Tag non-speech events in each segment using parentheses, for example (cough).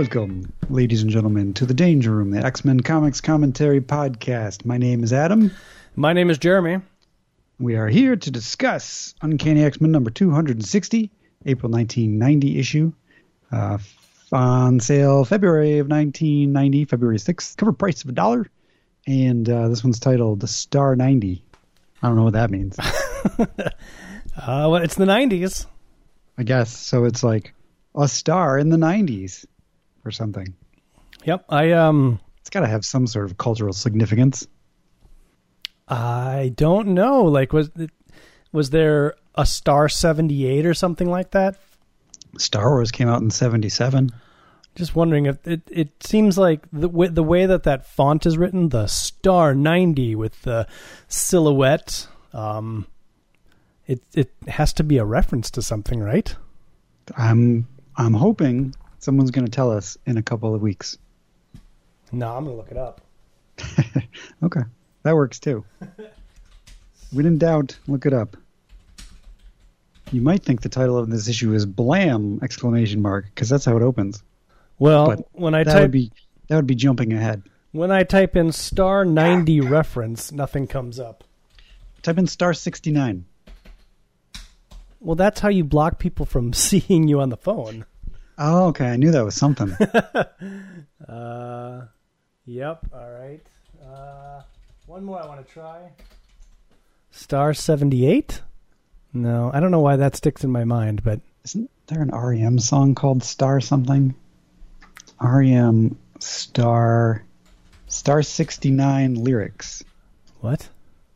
Welcome, ladies and gentlemen, to the Danger Room, the X Men Comics Commentary Podcast. My name is Adam. My name is Jeremy. We are here to discuss Uncanny X Men number 260, April 1990 issue. Uh, on sale February of 1990, February 6th. Cover price of a dollar. And uh, this one's titled The Star 90. I don't know what that means. (laughs) uh, well, it's the 90s. I guess. So it's like a star in the 90s or something. Yep. I um It's got to have some sort of cultural significance. I don't know. Like was was there a Star 78 or something like that? Star Wars came out in 77. Just wondering if it it seems like the the way that that font is written, the Star 90 with the silhouette um it it has to be a reference to something, right? I'm I'm hoping someone's going to tell us in a couple of weeks. No, I'm going to look it up. (laughs) okay. That works too. (laughs) when in doubt, look it up. You might think the title of this issue is "Blam!" exclamation mark because that's how it opens. Well, But when I that type would be that would be jumping ahead. when I type in Star 90 ah. reference, nothing comes up. Type in star sixty nine. Well, that's how you block people from (laughs) seeing you on the phone. Oh, okay. I knew that was something. (laughs) Uh, yep. All right. Uh, one more I want to try. Star 78? No, I don't know why that sticks in my mind, but Isn't there an REM song called Star something? REM Star Star 69 lyrics. what?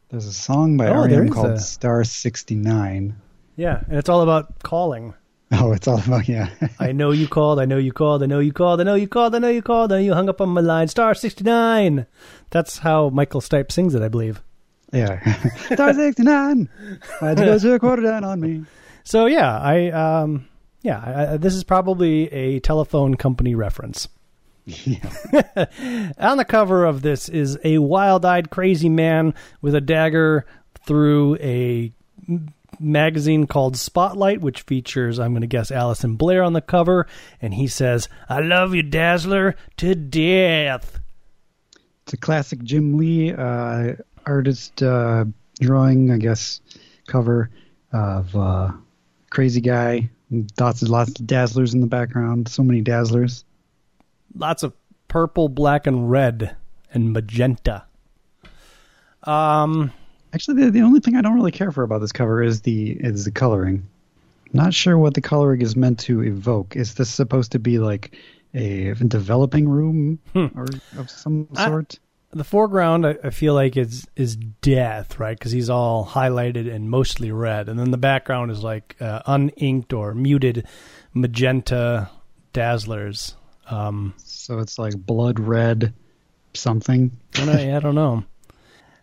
There's a song by Oh, REM called a- Star 69. Yeah, and it's all about calling. (laughs) Oh, it's all about yeah. (laughs) I know you called, I know you called, I know you called, I know you called, I know you called, I know you hung up on my line. Star 69! That's how Michael Stipe sings it, I believe. yeah. (laughs) Star 69. I had to go to a quarter down on me? So, yeah, I, um, yeah, I, I, this is probably a telephone company reference. Yeah. On the cover of this is a wild-eyed crazy man with a dagger through a magazine called Spotlight, which features, I'm going to guess, Alison Blaire on the cover, and he says, "I love you, Dazzler, to death." It's a classic Jim Lee uh, artist uh, drawing, I guess, cover of uh, crazy guy. Lots of lots of dazzlers in the background. So many dazzlers. Lots of purple, black, and red, and magenta. Um, Actually, the, the only thing I don't really care for about this cover is the is the coloring. Not sure what the coloring is meant to evoke. Is this supposed to be like a developing room Hmm. or of some I- sort? the foreground I, I feel like is is death right because he's all highlighted and mostly red and then the background is like uh, uninked or muted magenta dazzlers um so it's like blood red something. I don't, I don't know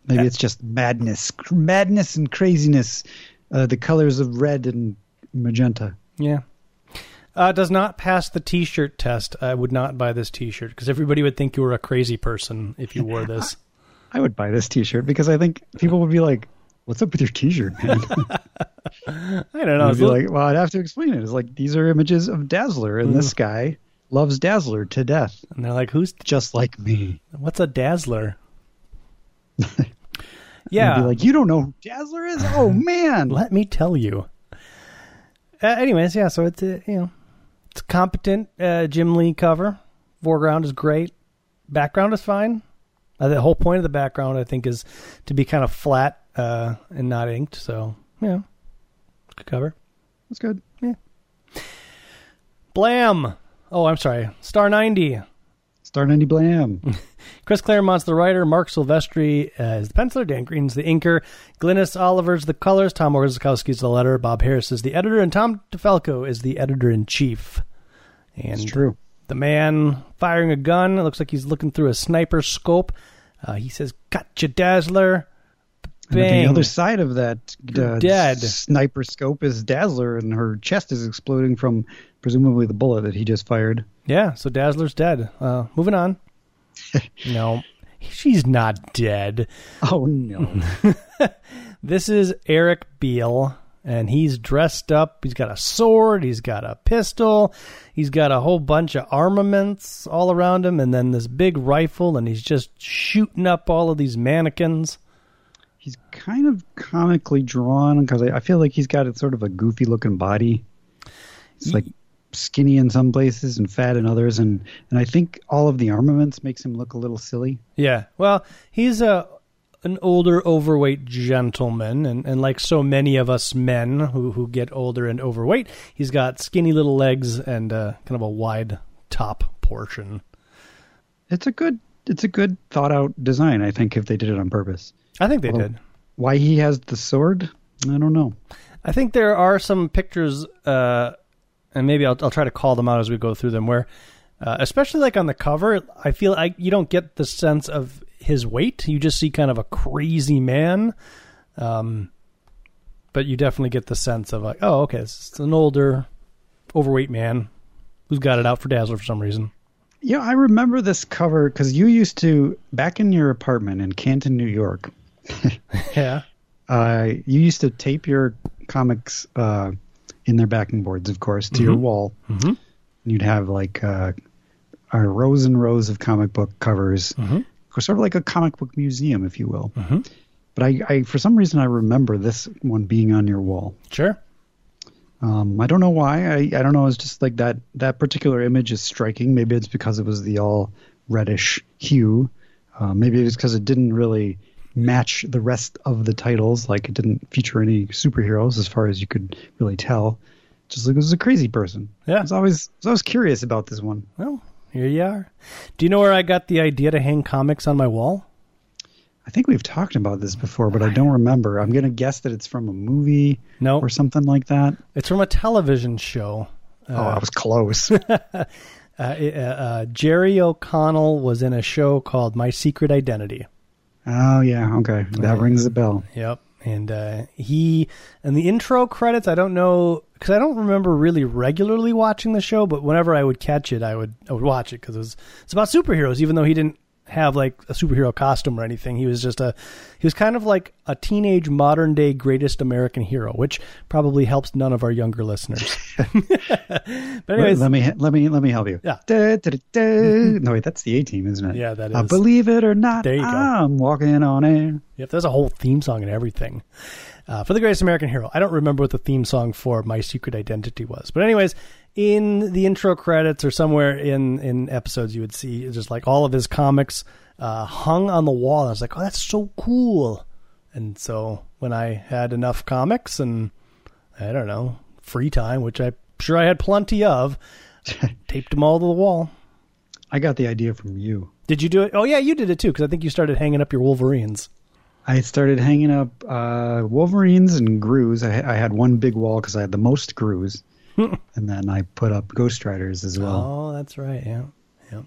Maybe it's just madness, madness and craziness. Uh, the colors of red and magenta. yeah uh, does not pass the t-shirt test i would not buy this t-shirt because everybody would think you were a crazy person if you wore this (laughs) I would buy this T-shirt because I think people would be like, "What's up with your T-shirt, man?" (laughs) i don't know I'd be a- like, "Well, I'd have to explain it. It's like these are images of Dazzler, and this guy loves Dazzler to death, and they're like who's just like me." what's a dazzler (laughs) yeah. be like, you don't know who Dazzler is? Oh, (laughs) man. Let me tell you. Uh, anyways, yeah, so it's, uh, you know, it's competent uh, Jim Lee cover. Foreground is great. Background is fine. Uh, the whole point of the background, I think, is to be kind of flat uh, and not inked. So, you know, good cover. That's good. Yeah. Blam. Oh, I'm sorry. Star 90 starting any blam. (laughs) Chris Claremont's the writer, Marc Silvestri uh, is the penciler, Dan Green's the inker, Glynis Oliver's the colors, Tom Orzechowski's the letter, Bob Harras is the editor, and Tom DeFalco is the editor in chief. And it's true. The man firing a gun. It looks like he's looking through a sniper scope. Uh, he says, "Gotcha, Dazzler." Bang. the other side of that uh, dead sniper scope is Dazzler, and her chest is exploding from presumably the bullet that he just fired. Yeah, so Dazzler's dead. Uh, moving on. (laughs) no, she's not dead. Oh no! (laughs) This is Eric Beale, and he's dressed up. He's got a sword, he's got a pistol, he's got a whole bunch of armaments all around him, and then this big rifle, and he's just shooting up all of these mannequins. He's kind of comically drawn because I, I feel like he's got a sort of a goofy looking body. It's like skinny in some places and fat in others, and and I think all of the armaments makes him look a little silly. Yeah, well, he's a an older, overweight gentleman, and, and like so many of us men who who get older and overweight, he's got skinny little legs and uh, kind of a wide top portion. It's a good it's a good thought out design. I think if they did it on purpose. I think they Well, did. Why he has the sword? I don't know. I think there are some pictures, uh, and maybe I'll, I'll try to call them out as we go through them. Where, uh, especially like on the cover, I feel like you don't get the sense of his weight. You just see kind of a crazy man, um, but you definitely get the sense of like, oh, okay, it's an older, overweight man who's got it out for Dazzler for some reason. Yeah, I remember this cover because you used to back in your apartment in Canton, New York. (laughs) Yeah, Uh, you used to tape your comics uh, in their backing boards, of course, to your wall. Mhm. And you'd have like uh, uh, rows and rows of comic book covers, Mhm. sort of like a comic book museum, if you will. Mhm. But I, I, for some reason, I remember this one being on your wall. sure. Um, I don't know why. I, I don't know. It's just like that. That particular image is striking. Maybe it's because it was the all reddish hue. Uh, maybe it's because it didn't really match the rest of the titles. Like it didn't feature any superheroes, as far as you could really tell. Just like it was a crazy person. Yeah. I was always, I was always curious about this one. Well, here you are. Do you know where I got the idea to hang comics on my wall? I think we've talked about this before, but I don't remember. I'm gonna guess that it's from a movie No, or something like that. it's from a television show. oh, I was close. (laughs) Uh, uh, uh, Jerry O'Connell was in a show called My Secret Identity. Oh yeah, okay, that rings a bell. Yep. And uh, he, and the intro credits, I don't know, because I don't remember really regularly watching the show, but whenever I would catch it, I would I would watch it because it was it's about superheroes, even though he didn't have like a superhero costume or anything. He was just a he was kind of like a teenage modern day greatest American hero, which probably helps none of our younger listeners. (laughs) (laughs) but anyways, let me let me let me help you. Yeah. Da, da, da. (laughs) No, wait, that's the A team, isn't it? Yeah, that Uh, believe it or not, There you go. I'm walking on air. Yep, there's a whole theme song and everything. Uh, for the Greatest American Hero. I don't remember what the theme song for My Secret Identity was. But anyways, in the intro credits or somewhere in, in episodes, you would see just like all of his comics uh, hung on the wall. I was like, oh, that's so cool. And so when I had enough comics and, I don't know, free time, which I'm sure I had plenty of, (laughs) taped them all to the wall. I got the idea from you. Did you do it? Oh, yeah, you did it too, because I think you started hanging up your Wolverines. I started hanging up uh, Wolverines and Groos. I, I had one big wall because I had the most Groos, (laughs) and then I put up Ghost Riders as well. Oh, that's right. Yeah. Yeah.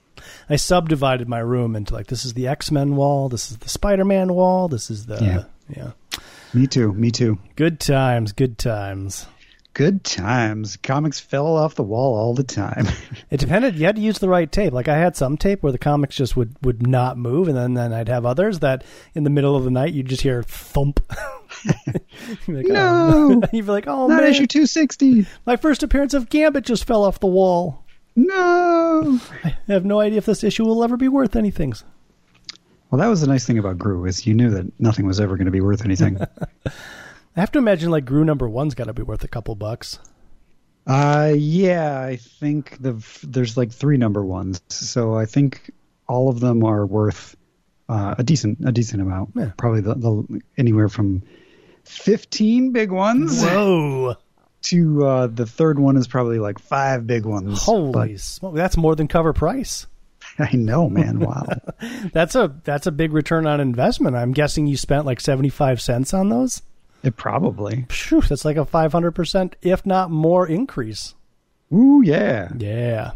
I subdivided my room into like this is the X-Men wall, this is the Spider-Man wall, this is the Yeah. yeah. Me too. Me too. Good times, good times. Good times. Comics fell off the wall all the time. (laughs) It depended. You had to use the right tape. Like I had some tape where the comics just would, would not move, and then, then I'd have others that in the middle of the night you'd just hear thump. (laughs) (laughs) Like, No! oh. (laughs) You'd be like, oh Not man, issue 260. my first appearance of Gambit just fell off the wall. No. I have no idea if this issue will ever be worth anything. Well, that was the nice thing about Groo is you knew that nothing was ever going to be worth anything. (laughs) I have to imagine like Groo number one's got to be worth a couple bucks. Uh, yeah, I think the there's like three number ones, so I think all of them are worth uh, a decent a decent amount. Yeah. Probably the, the anywhere from fifteen big ones Whoa. to uh, the third one is probably like five big ones. Holy smoke! That's more than cover price. (laughs) I know, man. Wow. (laughs) That's a that's a big return on investment. I'm guessing you spent like seventy five cents on those. it probably. Phew, that's like a five hundred percent, if not more, increase. Ooh, yeah. Yeah.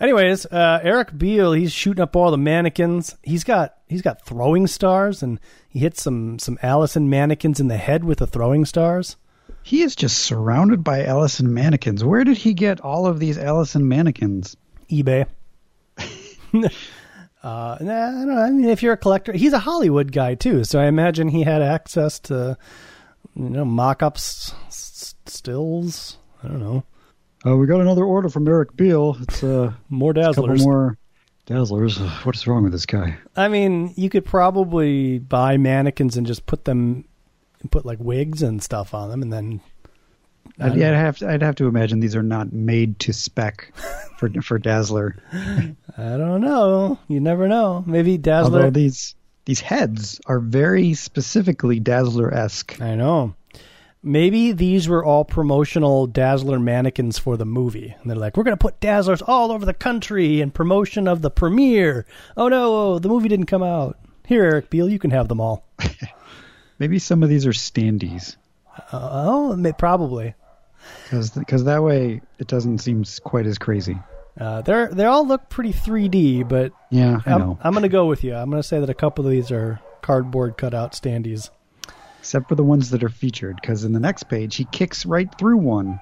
Anyways, uh, Eric Beale, he's shooting up all the mannequins. He's got he's got throwing stars, and he hits some some Allison mannequins in the head with the throwing stars. He is just surrounded by Allison mannequins. Where did he get all of these Allison mannequins? eBay. (laughs) uh, nah, I don't know. I mean, if you're a collector, he's a Hollywood guy too, so I imagine he had access to you know, mock-ups, s- stills. I don't know. Uh, we got another order from Eric Beale. It's uh, More dazzlers. more dazzlers. Uh, What is wrong with this guy? I mean, you could probably buy mannequins and just put them, put like wigs and stuff on them, and then. I'd, I'd have to, I'd have to imagine these are not made to spec for for Dazzler. (laughs) I don't know. You never know. Maybe Dazzler. Although these these heads are very specifically Dazzler esque. I know. Maybe these were all promotional Dazzler mannequins for the movie. And they're like, we're going to put Dazzlers all over the country in promotion of the premiere. Oh no, the movie didn't come out. Here, Eric Beale, you can have them all. (laughs) Maybe some of these are standees Uh, oh, probably. because that way it doesn't seem quite as crazy. Uh, they're they all look pretty 3D, but Yeah, I I'm, know. I'm going to go with you. I'm going to say that a couple of these are cardboard cutout standees. Except for the ones that are featured, because in the next page he kicks right through one.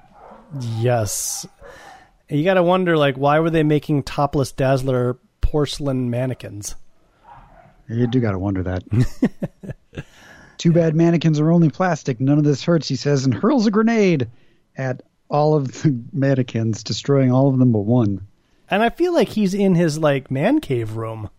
Yes. You got to wonder, like, why were they making topless Dazzler porcelain mannequins? You do gotta wonder that. (laughs) Too bad mannequins are only plastic. None of this hurts, he says, and hurls a grenade at all of the (laughs) mannequins, destroying all of them but one. And I feel like he's in his like man cave room.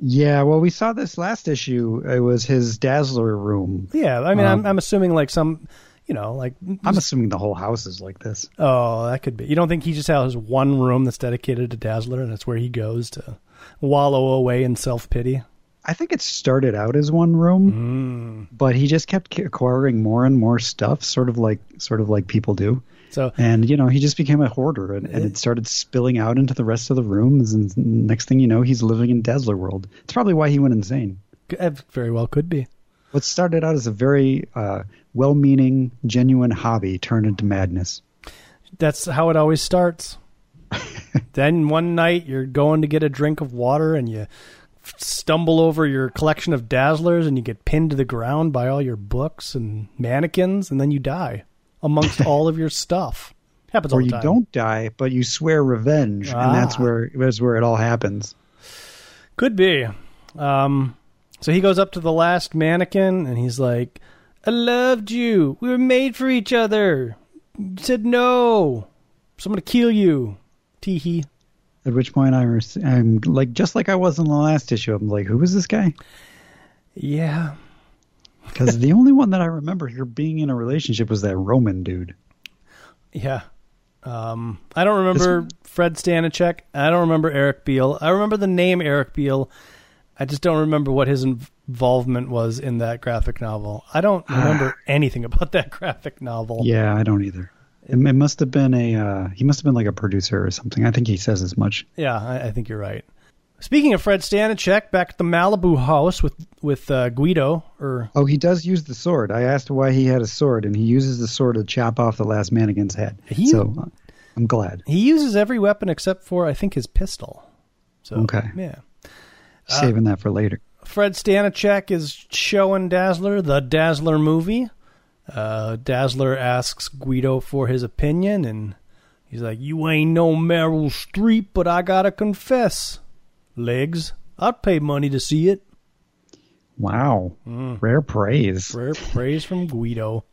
Yeah, well, we saw this last issue. It was his Dazzler room. Yeah, I mean, Um, I'm, I'm assuming like some, you know, like I'm assuming the whole house is like this. oh, that could be. You don't think he just has one room that's dedicated to Dazzler, and that's where he goes to wallow away in self pity? I think it started out as one room, but he just kept acquiring more and more stuff, sort of like sort of like people do. So And you know, he just became a hoarder, and, and it started spilling out into the rest of the rooms. And next thing you know, he's living in Dazzler world. It's probably why he went insane. it very well could be. What started out as a very uh, well-meaning, genuine hobby turned into madness. That's how it always starts. (laughs) then one night you're going to get a drink of water and you stumble over your collection of dazzlers and you get pinned to the ground by all your books and mannequins and then you die amongst (laughs) all of your stuff. Happens all Or you don't die, but you swear revenge, and that's Ah. where that's where it all happens. Could be. Um, so he goes up to the last mannequin and he's like, I loved you. We were made for each other. You said no. So I'm going to kill you. Tee hee. At which point I was, I'm like, just like I was in the last issue. I'm like, who is this guy? Yeah. Because the only one that I remember here being in a relationship was that Roman dude. Yeah. Um, I don't remember Fred Stanachek. I don't remember Eric Beale. I remember the name Eric Beale. I just don't remember what his involvement was in that graphic novel. I don't remember anything about that graphic novel. Yeah, I don't either. It, it must have been a uh, he must have been like a producer or something. I think he says as much. Yeah, I, I think you're right. Speaking of Fred Stanachek, back at the Malibu house with with uh, Guido, or Oh, he does use the sword. I asked why he had a sword, and he uses the sword to chop off the last mannequin's head. He- so uh, I'm glad. he uses every weapon except for I think his pistol. So Okay. yeah. Saving that for later. Fred Stanachek is showing Dazzler the Dazzler movie. Uh, Dazzler asks Guido for his opinion, and he's like, "You ain't no Meryl Streep, but I gotta confess, legs. I'd pay money to see it." Wow, mm. rare praise. Rare praise from Guido.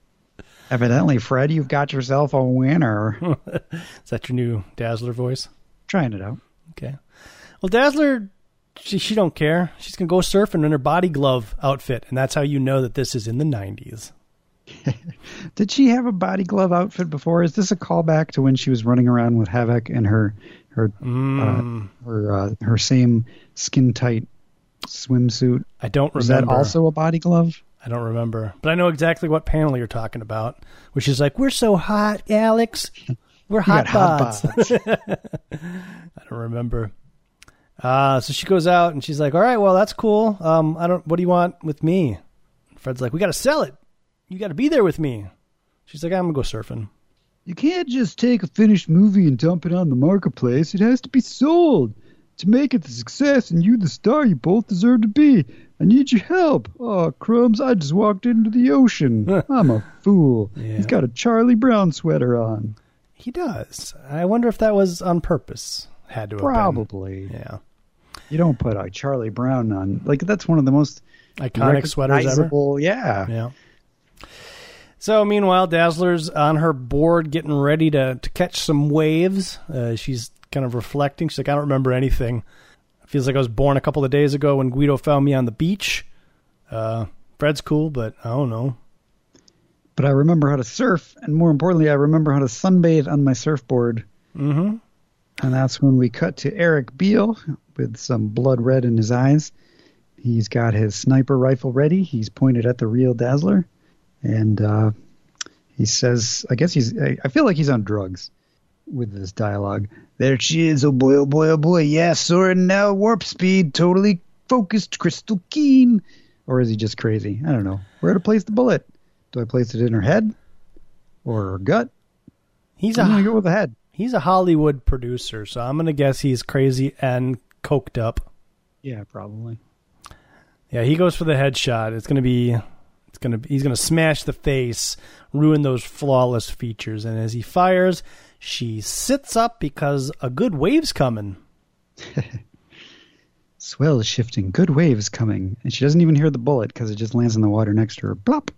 Evidently, Fred, you've got yourself a winner. (laughs) Is that your new Dazzler voice? Trying it out. Okay. Well, Dazzler, she, she don't care. She's gonna go surfing in her body glove outfit, and that's how you know that this is in the '90s. (laughs) Did she have a body glove outfit before? Is this a callback to when she was running around with Havoc and her her Mm. uh, her uh, her same skin tight swimsuit? I don't remember. that also a body glove? I don't remember, but I know exactly what panel you're talking about, which is like, "We're so hot, Alex. We're hot hot bods." bods. (laughs) I don't remember. Uh, so she goes out and she's like, "All right, well, that's cool. Um, I don't. What do you want with me?" Fred's like, "We got to sell it. You got to be there with me." She's like, "I'm gonna go surfing." You can't just take a finished movie and dump it on the marketplace. It has to be sold. To make it the success and you the star you both deserve to be. I need your help. Oh, crumbs, I just walked into the ocean. (laughs) I'm a fool. Yeah. He's got a Charlie Brown sweater on. He does. I wonder if that was on purpose. Had to have been. Probably. Yeah. You don't put a Charlie Brown on. Like, that's one of the most Iconic sweaters ever. Yeah. Yeah. So meanwhile, Dazzler's on her board getting ready to, to catch some waves. Uh, she's kind of reflecting. She's like, I don't remember anything. Feels like I was born a couple of days ago when Guido found me on the beach. Uh, Fred's cool, but I don't know. But I remember how to surf, and more importantly, I remember how to sunbathe on my surfboard. Mm-hmm. And that's when we cut to Eric Beale with some blood red in his eyes. He's got his sniper rifle ready. He's pointed at the real Dazzler. And uh, he says, I guess he's, I, I feel like he's on drugs with this dialogue. There she is, oh boy, oh boy, oh boy. Yeah, soaring now, warp speed, totally focused, crystal keen. Or is he just crazy? I don't know. Where to place the bullet? Do I place it in her head or her gut? He's I'm a going to go with the head. he's a Hollywood producer, so I'm gonna guess he's crazy and coked up. Yeah, probably. Yeah, he goes for the headshot. It's gonna be, gonna he's gonna smash the face, ruin those flawless features. And as he fires, she sits up because a good wave's coming. (laughs) Swell is shifting. Good waves coming. And she doesn't even hear the bullet because it just lands in the water next to her. Plop.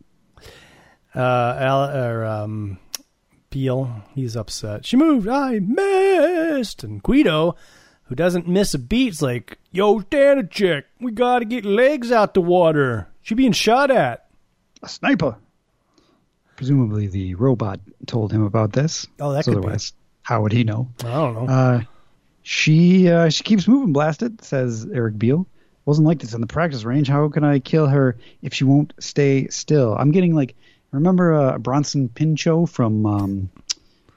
Uh, Al, or, um, Beale, he's upset. She moved. I missed. And Guido, who doesn't miss a beat, is like, "Yo, Danicek, we gotta get legs out the water. She being shot at." A sniper. Presumably the robot told him about this. Oh, that could be. Otherwise, how would he know? I don't know. Uh, she uh, she keeps moving, blasted, says Eric Beale. Wasn't like this in the practice range. How can I kill her if she won't stay still? I'm getting like, remember uh, Bronson Pinchot from um,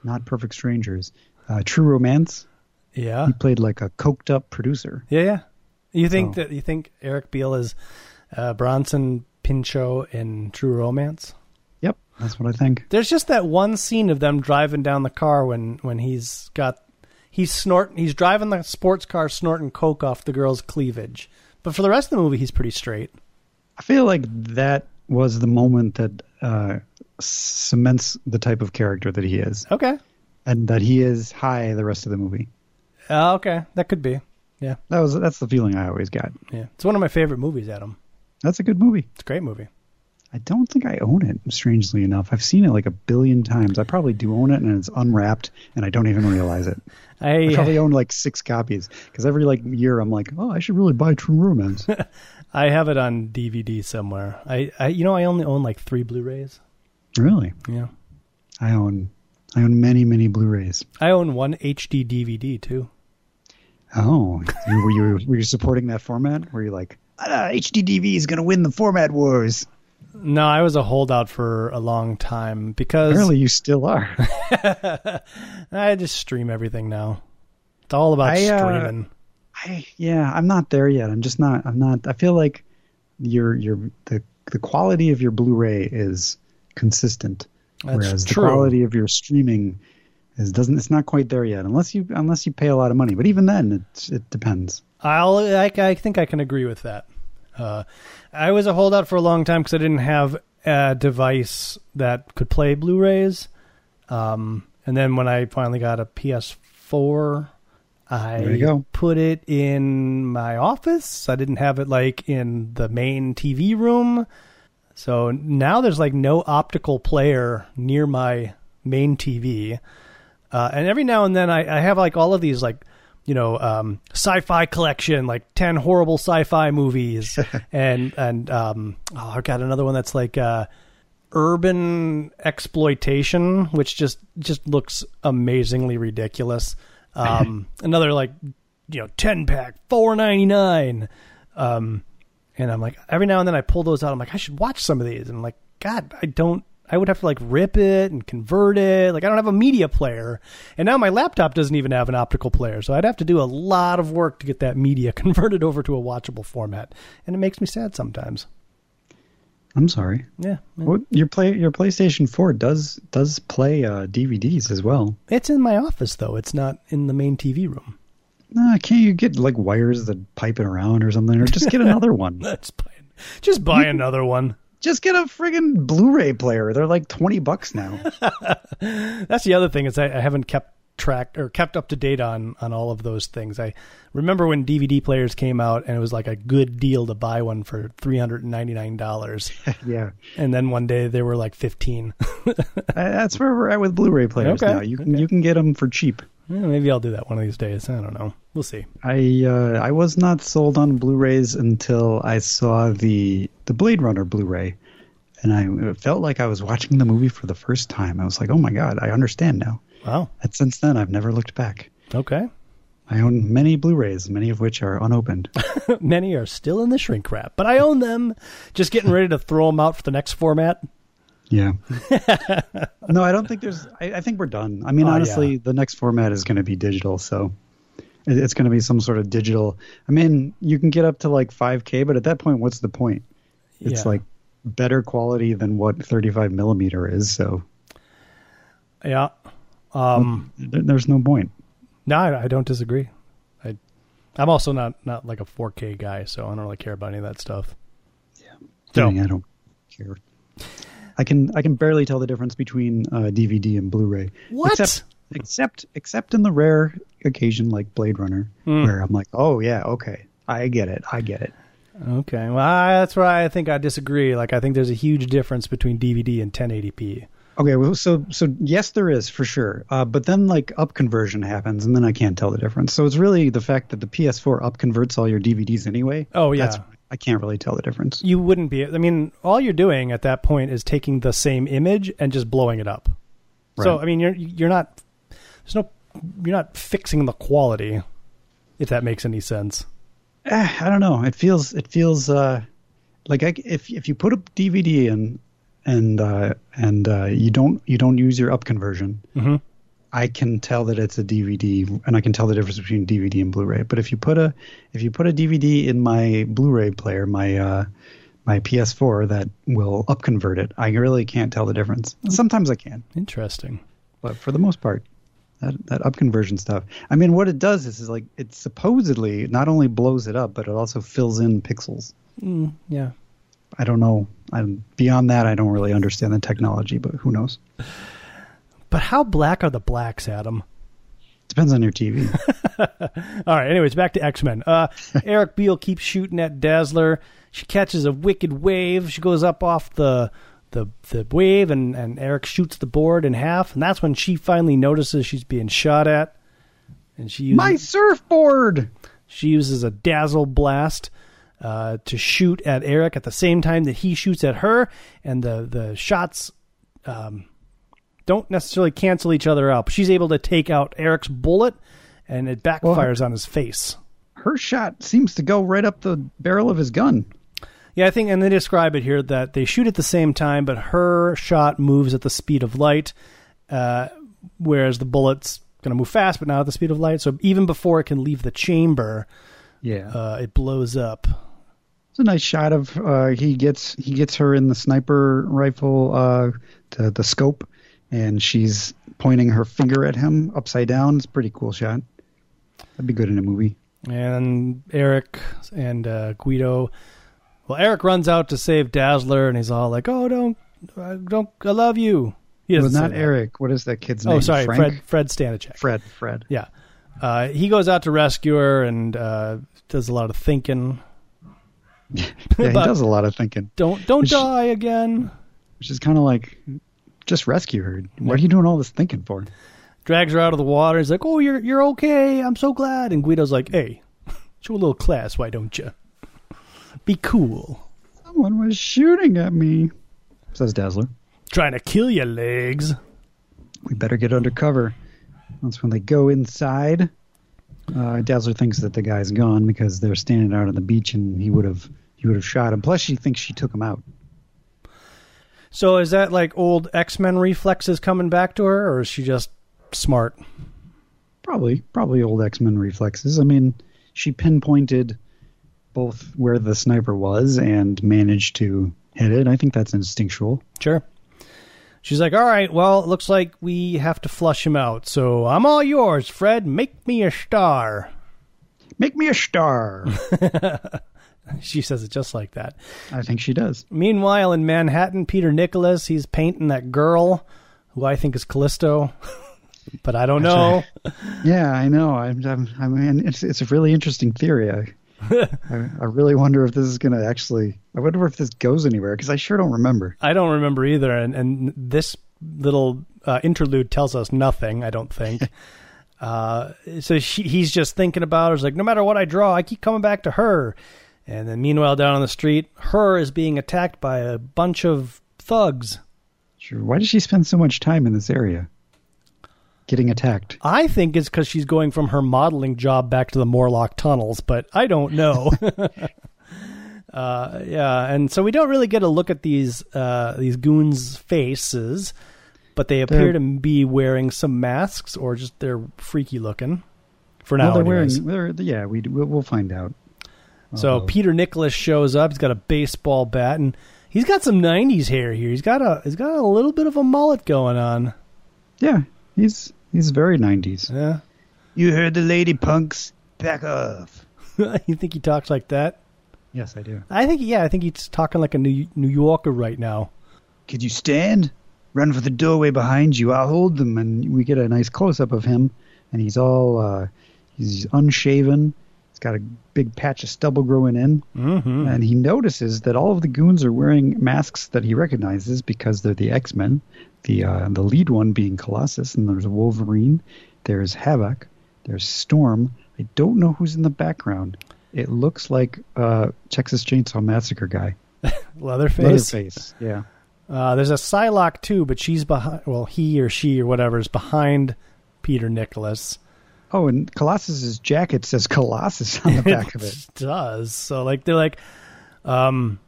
Not Perfect Strangers, uh, True Romance? yeah, He played like a coked up producer. yeah, yeah. You think Oh. that you think Eric Beale is uh, Bronson Pinchot in True Romance? Yep, that's what I think. There's just that one scene of them driving down the car when when he's got he's snorting he's driving the sports car snorting coke off the girl's cleavage. But for the rest of the movie, he's pretty straight. I feel like that was the moment that uh, cements the type of character that he is, Okay. and that he is high the rest of the movie. Uh, okay, that could be. Yeah, That was that's the feeling I always got. yeah. It's one of my favorite movies, Adam. That's a good movie. It's a great movie. I don't think I own it. Strangely enough, I've seen it like a billion times. I probably do own it, and it's unwrapped, and I don't even realize it. (laughs) I I probably own like six copies because every like year I'm like, oh, I should really buy True Romance. (laughs) I have it on DVD somewhere. I, I you know I only own like three Blu-rays. really? Yeah. I own I own many many Blu-rays. I own one HD DVD too. Oh, were you were you supporting that format? Were you like, ah, HDDV is going to win the format wars? No, I was a holdout for a long time because Apparently, you still are. (laughs) I just stream everything now. It's all about I, uh, streaming. I yeah, I'm not there yet. I'm just not. I'm not. I feel like your your the the quality of your Blu-ray is consistent, That's whereas true. the quality of your streaming is doesn't. It's not quite there yet, unless you unless you pay a lot of money. But even then, it it depends. I'll I, I think I can agree with that. Uh, I was a holdout for a long time because I didn't have a device that could play Blu-rays. Um, and then when I finally got a PS4, I put it in my office. I didn't have it like in the main TV room. So now there's like no optical player near my main TV. Uh, and every now and then I, I have like all of these like you know um, sci-fi collection like 10 horrible sci-fi movies. (laughs) And and um, oh I've got another one that's like uh, urban exploitation which just just looks amazingly ridiculous. Um, (laughs) another like you know 10 pack 4.99 um and I'm like every now and then I pull those out. I'm like I should watch some of these. And I'm like god I don't I would have to like rip it and convert it. Like I don't have a media player. And now my laptop doesn't even have an optical player. So I'd have to do a lot of work to get that media (laughs) converted over to a watchable format. And it makes me sad sometimes. I'm sorry. Yeah. What, your play your PlayStation 4 does does play uh, DVDs as well. It's in my office though. It's not in the main TV room. Nah, can't you get like wires that pipe it around or something, or just get (laughs) another one? Let's buy just buy another one. Just get a friggin' Blu-ray player. They're like twenty bucks now. (laughs) That's the other thing is I, I haven't kept track or kept up to date on on all of those things. I remember when DVD players came out and it was like a good deal to buy one for three hundred and ninety nine dollars. (laughs) yeah, and then one day they were like fifteen. (laughs) that's where we're at with Blu-ray players Okay, now. You can okay. you can get them for cheap. Yeah, maybe I'll do that one of these days. I don't know. We'll see. I uh, I was not sold on Blu-rays until I saw the the Blade Runner Blu-ray, and I felt like I was watching the movie for the first time. I was like, oh my god, I understand now. Wow. And since then, I've never looked back. Okay. I own many Blu-rays, many of which are unopened. (laughs) Many are still in the shrink wrap, but I own them. Just getting ready to throw them out for the next format. Yeah. (laughs) no, I don't think there's. I, I think we're done. I mean, Oh, honestly, yeah. the next format is going to be digital, so it, it's going to be some sort of digital. I mean, you can get up to like 5K, but at that point, what's the point? It's Yeah. like better quality than what 35 millimeter is, so Yeah. Um, th- there's no point. no, I, I don't disagree. I, I'm also not not like a 4K guy, so I don't really care about any of that stuff. So- Kidding, I don't care. I can I can barely tell the difference between uh, DVD and Blu-ray. What? Except except except in the rare occasion like Blade Runner, Hmm. where I'm like, oh yeah, okay, I get it, I get it. Okay. Well, I, that's where I think I disagree. Like, I think there's a huge difference between DVD and 1080p. Okay, well, so so yes, there is for sure. Uh, but then like up conversion happens, and then I can't tell the difference. So it's really the fact that the PS4 up converts all your DVDs anyway. Oh, yeah. That's, I can't really tell the difference. You wouldn't be. I mean, all you're doing at that point is taking the same image and just blowing it up. So, I mean, you're you're not. There's no. You're not fixing the quality. If that makes any sense. Eh, I don't know. It feels it feels uh, like I, if if you put a DVD in and uh, and uh, you don't you don't use your up conversion, Mhm. I can tell that it's a DVD, and I can tell the difference between DVD and Blu-ray. But if you put a if you put a DVD in my Blu-ray player, my uh, my PS4 that will upconvert it, I really can't tell the difference. Sometimes I can, Interesting. but for the most part, that that upconversion stuff. I mean, what it does is, is like it supposedly not only blows it up, but it also fills in pixels. Mm, yeah. I don't know. I'm beyond that. I don't really understand the technology, but who knows? (laughs) But how black are the blacks, Adam? Depends on your TV. (laughs) All right. Anyways, back to X Men. Uh, (laughs) Eric Beale keeps shooting at Dazzler. She catches a wicked wave. She goes up off the the the wave, and and Eric shoots the board in half. And that's when she finally notices she's being shot at. And she uses, my surfboard. she uses a dazzle blast uh, to shoot at Eric at the same time that he shoots at her, and the the shots um, don't necessarily cancel each other out. She's able to take out Eric's bullet, and it backfires on his face. Her shot seems to go right up the barrel of his gun. Yeah, I think, and they describe it here that they shoot at the same time, but her shot moves at the speed of light, uh, whereas the bullet's going to move fast, but not at the speed of light. So even before it can leave the chamber, Yeah, uh, it blows up. it's a nice shot of uh, he gets he gets her in the sniper rifle, uh, the the scope, and she's pointing her finger at him upside down. It's a pretty cool shot. That'd be good in a movie. And Eric and uh, Guido. Well, Eric runs out to save Dazzler, and he's all like, "Oh, don't, uh, don't, I love you." He Well, doesn't say not. Eric. What is that kid's name? Oh, sorry, Frank? Fred. Fred Stanachek. Fred. Fred. Yeah, uh, he goes out to rescue her and uh, does a lot of thinking. (laughs) Yeah, he (laughs) does a lot of thinking, Don't, don't Which- die again. which is kind of like just rescue her. What are you doing all this thinking for? Drags her out of the water. He's like, "Oh, you're, you're okay. I'm so glad." And Guido's like, "Hey, (laughs) show a little class, why don't you? Be cool." Someone was shooting at me, says Dazzler. Trying to kill your legs. We better get undercover. That's when they go inside. Uh, Dazzler thinks that the guy's gone because they're standing out on the beach and he would have he would have shot him. Plus, she thinks she took him out. So is that like old X Men reflexes coming back to her, or is she just smart? Probably, probably old X Men reflexes. I mean, she pinpointed both where the sniper was and managed to hit it. I think that's instinctual. Sure. She's like, all right, well, it looks like we have to flush him out. So I'm all yours, Fred. Make me a star. Make me a star. (laughs) (laughs) She says it just like that. I think she does. Meanwhile, in Manhattan, Peter Nicholas, he's painting that girl who I think is Callisto. (laughs) but I don't know. Yeah, I know. I'm, I'm, I mean, it's it's a really interesting theory. I, (laughs) I, I really wonder if this is going to actually. I wonder if this goes anywhere because I sure don't remember. I don't remember either, and and this little uh, interlude tells us nothing. I don't think. uh, so she, he's just thinking about her. He's like, no matter what I draw, I keep coming back to her. And then meanwhile, down on the street, her is being attacked by a bunch of thugs. Sure. Why does she spend so much time in this area? Getting attacked. I think it's because she's going from her modeling job back to the Morlock tunnels, but I don't know. (laughs) uh, yeah, and so we don't really get a look at these uh, these goons' faces, but they appear They're- to be wearing some masks or just they're freaky looking. For now, well, they're anyways. wearing. They're, yeah, we we'll, we'll find out. So Although- Peter Nicholas shows up. He's got a baseball bat and he's got some '90s hair here. He's got a he's got a little bit of a mullet going on. Yeah, he's he's very nineties. Yeah, You heard the lady punks. Back off. (laughs) you think he talks like that? Yes, I do. I think yeah. I think he's talking like a New New Yorker right now. Could you stand? Run for the doorway behind you. I'll hold them. And we get a nice close up of him, and he's all uh, he's unshaven. He's got a big patch of stubble growing in, Mm-hmm. and he notices that all of the goons are wearing masks that he recognizes because they're the X Men. The uh, the lead one being Colossus, and there's Wolverine. There's Havoc. There's Storm. I don't know who's in the background. It looks like uh, Texas Chainsaw Massacre guy. (laughs) Leatherface. Leatherface. Yeah. Uh, there's a Psylocke too, but she's behind. Well, he or she or whatever is behind Peter Nicholas. Oh, and Colossus's jacket says Colossus on the (laughs) back of it. it does. So like they're like, um,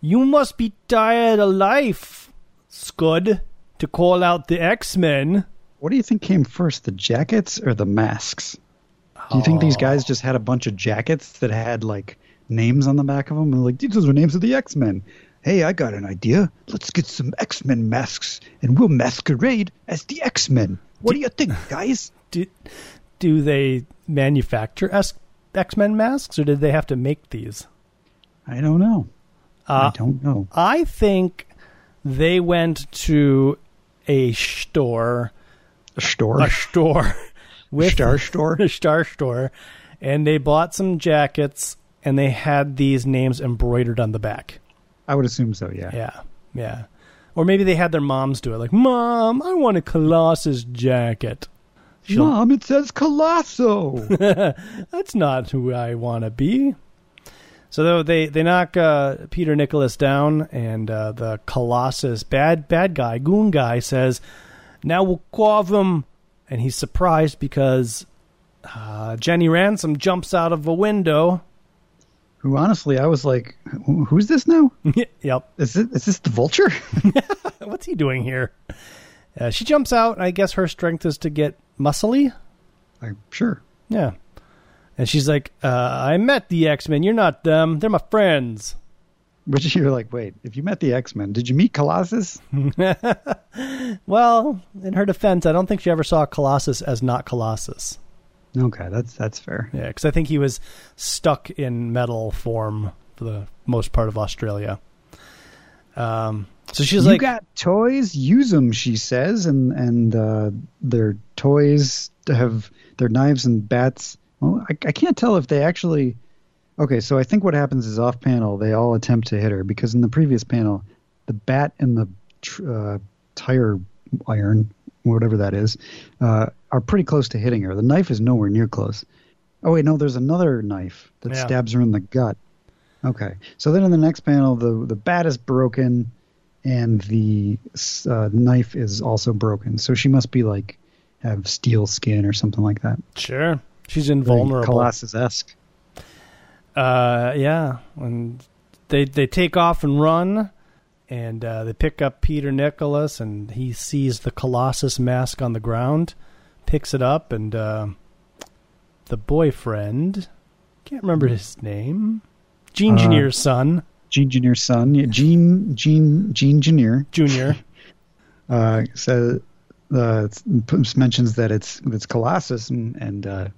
you must be tired of life, Scud, to call out the X Men. What do you think came first, the jackets or the masks? Do you think these guys just had a bunch of jackets that had like names on the back of them? And like, these are the names of the X Men. Hey, I got an idea. Let's get some X Men masks and we'll masquerade as the X Men. What do you think, guys? (laughs) Do do they manufacture X Men masks, or did they have to make these? I don't know. Uh, I don't know. I think they went to a store, A store? a store (laughs) with Star store? (laughs) a star store, and they bought some jackets, and they had these names embroidered on the back. I would assume so, yeah. Yeah, yeah. Or maybe they had their moms do it, like, "Mom, I want a Colossus jacket." She'll- Mom, it says Colosso. (laughs) That's not who I want to be. So they they knock uh, Peter Nicholas down, and uh, the Colossus bad bad guy goon guy says, "Now we'll carve him," and he's surprised because uh, Jenny Ransom jumps out of a window. Who honestly, I was like, who's this now? (laughs) yep, Is it is this the Vulture? (laughs) what's he doing here? Uh, she jumps out. And I guess her strength is to get muscly. I'm sure. Yeah. And she's like, uh, I met the X Men. You're not them. They're my friends. Which you're like, wait, if you met the X Men, did you meet Colossus? (laughs) Well, in her defense, I don't think she ever saw Colossus as not Colossus. Okay, that's that's fair. Yeah, because I think he was stuck in metal form for the most part of Australia. Um, so she's like you like, got toys, use them, she says, and and uh, their toys have their knives and bats. Well, I, I can't tell if they actually. Okay, so I think what happens is off panel they all attempt to hit her because in the previous panel, the bat and the tr- uh, tire iron, whatever that is, uh, are pretty close to hitting her. The knife is nowhere near close. Oh wait, no, there's another knife that Yeah. stabs her in the gut. Okay, so then in the next panel, the the bat is broken, and the uh, knife is also broken. So she must be like have steel skin or something like that. sure, she's invulnerable. Colossus esque. Uh, yeah, and they they take off and run, and uh, they pick up Peter Nicholas, and he sees the Colossus mask on the ground, picks it up, and uh, the boyfriend can't remember his name, Gene Uh, Engineer's son, Gene Engineer's son, yeah, Gene Gene Gene Engineer, Junior. (laughs) uh, says uh, mentions that it's it's Colossus and, and uh,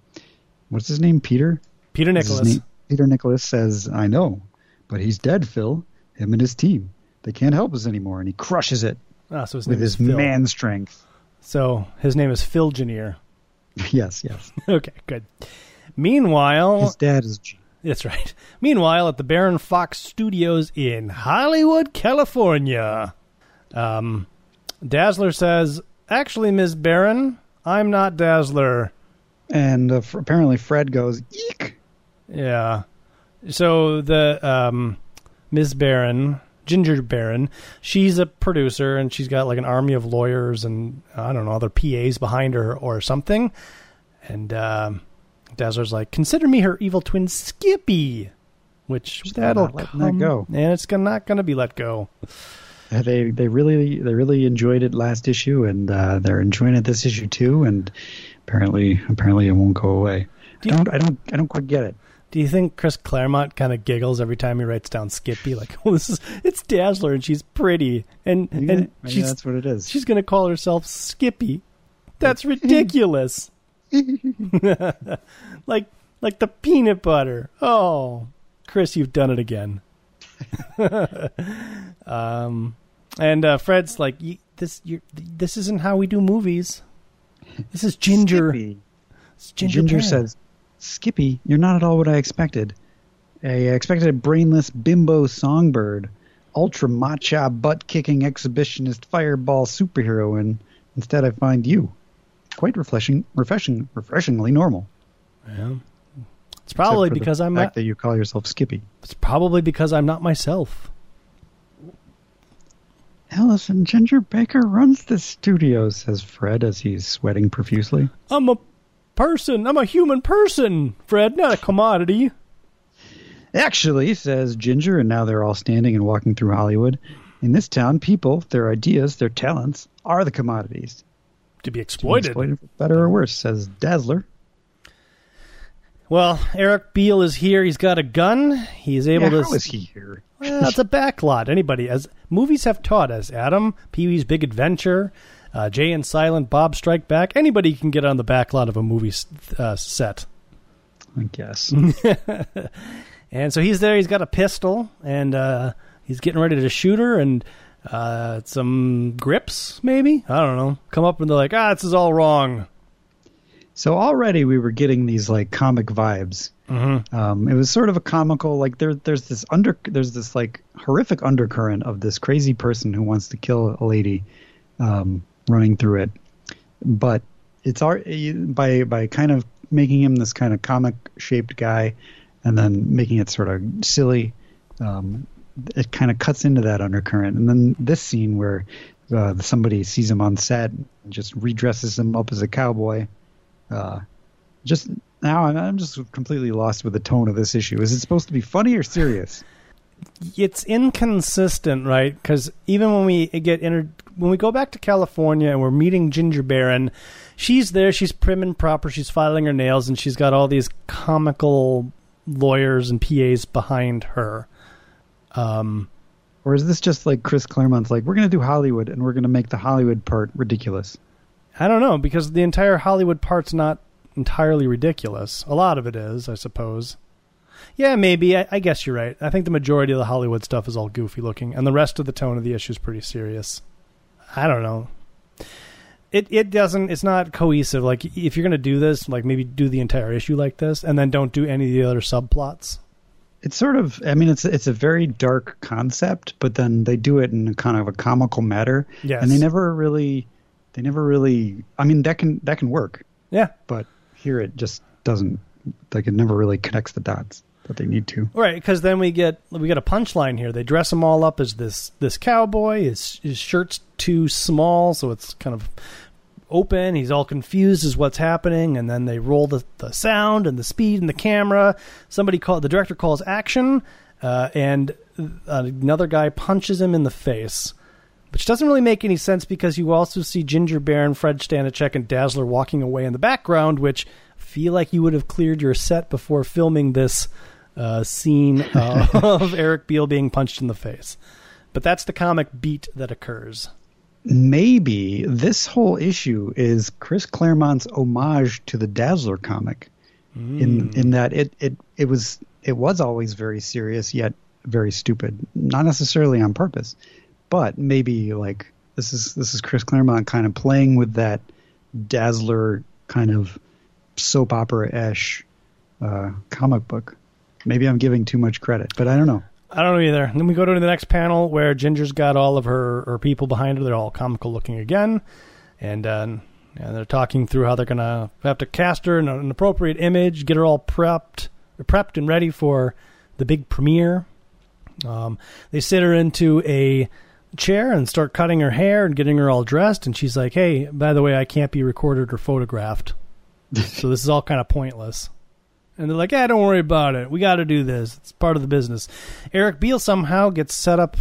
what's his name? Peter. Peter Nicholas. name- Peter Nicholas says, "I know, but he's dead, Phil. Him and his team. They can't help us anymore." And he crushes it Ah, so his with his Phil. man strength. So his name is Phil Junior. (laughs) yes, yes. (laughs) okay, good. Meanwhile, His dad is G. That's right. (laughs) Meanwhile, at the Baron Fox Studios in Hollywood, California, um, Dazzler says, "Actually, Ms. Baron, I'm not Dazzler." And uh, f- apparently Fred goes, eek. Yeah. So the um, Ms. Baron, Ginger Baron, she's a producer and she's got like an army of lawyers and I don't know other PAs behind her or something. And um, Dazzler's like, "Consider me her evil twin, Skippy." Which She's that'll not letting that go. and it's gonna, not going to be let go. Uh, They they really they really enjoyed it last issue, and uh, they're enjoying it this issue too. And apparently apparently it won't go away. Do I don't I don't I don't quite get it. Do you think Chris Claremont kind of giggles every time he writes down Skippy? Like, oh, (laughs) this is it's Dazzler and she's pretty, and Maybe, and she's that's what it is. she's going to call herself Skippy. That's (laughs) ridiculous. (laughs) like like the peanut butter. Oh, Chris, you've done it again. (laughs) um, and uh, Fred's like, "You- this this isn't how we do movies. This is Ginger. Ginger, Ginger says, Skippy, you're not at all what I expected. I expected a brainless bimbo songbird, ultra macha butt kicking exhibitionist fireball superhero, and instead I find you. Quite refreshing, refreshing, refreshingly normal. Yeah. It's probably Except the because I'm fact not. that you call yourself Skippy. It's probably because I'm not myself. Alison Ginger Baker runs the studio, says Fred as he's sweating profusely. I'm a person. I'm a human person, Fred, not a commodity. Actually, says Ginger, and now they're all standing and walking through Hollywood. In this town, people, their ideas, their talents, are the commodities. To be exploited. exploited better or worse, says Dazzler. Well, Eric Beale is here. He's got a gun. He's able yeah, to. how is he here? Well, it's a backlot. Anybody, as movies have taught us, Adam, Pee Wee's Big Adventure, uh, Jay and Silent Bob Strike Back. Anybody can get on the backlot of a movie uh, set. I guess. (laughs) (laughs) And so he's there. He's got a pistol, and uh, he's getting ready to shoot her, and uh, some grips, maybe I don't know, come up and they're like, "Ah, this is all wrong." so already we were getting these like comic vibes. Mm-hmm. Um, it was sort of a comical, like there, there's this under, there's this like horrific undercurrent of this crazy person who wants to kill a lady, um, running through it. But it's our by by kind of making him this kind of comic shaped guy, and then making it sort of silly. Um, it kind of cuts into that undercurrent, and then this scene where uh, somebody sees him on set and just redresses him up as a cowboy. Uh, just now, I'm, I'm just completely lost with the tone of this issue. Is it supposed to be funny or serious? It's inconsistent, right? Because even when we get inter- when we go back to California and we're meeting Ginger Baron, she's there. She's prim and proper. She's filing her nails, and she's got all these comical lawyers and PAs behind her. Um, Or is this just like Chris Claremont's like, we're going to do Hollywood and we're going to make the Hollywood part ridiculous? I don't know because the entire Hollywood part's not entirely ridiculous. A lot of it is, I suppose. Yeah, maybe. I, I guess you're right. I think the majority of the Hollywood stuff is all goofy looking, and the rest of the tone of the issue is pretty serious. I don't know. It it doesn't. It's not cohesive. Like if you're gonna do this, like maybe do the entire issue like this, and then don't do any of the other subplots. It's sort of, I mean, it's it's a very dark concept, but then they do it in a kind of a comical manner, Yes. and they never really, they never really. I mean, that can that can work, Yeah. but here it just doesn't. Like it never really connects the dots that they need to. Right, because then we get we get a punchline here. They dress him all up as this this cowboy. His his shirt's too small, so it's kind of open. He's all confused as what's happening, and then they roll the, the sound and the speed and the camera. Somebody call the director calls action, uh, and another guy punches him in the face. Which doesn't really make any sense because you also see Ginger Baron, Fred Stanachek, and Dazzler walking away in the background, which feel like you would have cleared your set before filming this uh, scene (laughs) uh, of Eric Beale being punched in the face. But that's the comic beat that occurs. Maybe this whole issue is Chris Claremont's homage to the Dazzler comic, in in that it it it was it was always very serious yet very stupid, not necessarily on purpose, but maybe like This is this is Chris Claremont kind of playing with that Dazzler kind of soap opera ish uh, comic book. Maybe I'm giving too much credit, but I don't know. I don't know either. Then we go to the next panel where Ginger's got all of her, her people behind her. They're all comical looking again. And, uh, and they're talking through how they're going to have to cast her in an appropriate image, get her all prepped, prepped and ready for the big premiere. Um, they sit her into a chair and start cutting her hair and getting her all dressed. And she's like, hey, by the way, I can't be recorded or photographed. (laughs) so this is all kind of pointless. And they're like, "Yeah, don't worry about it. We got to do this. It's part of the business." Eric Beale somehow gets set up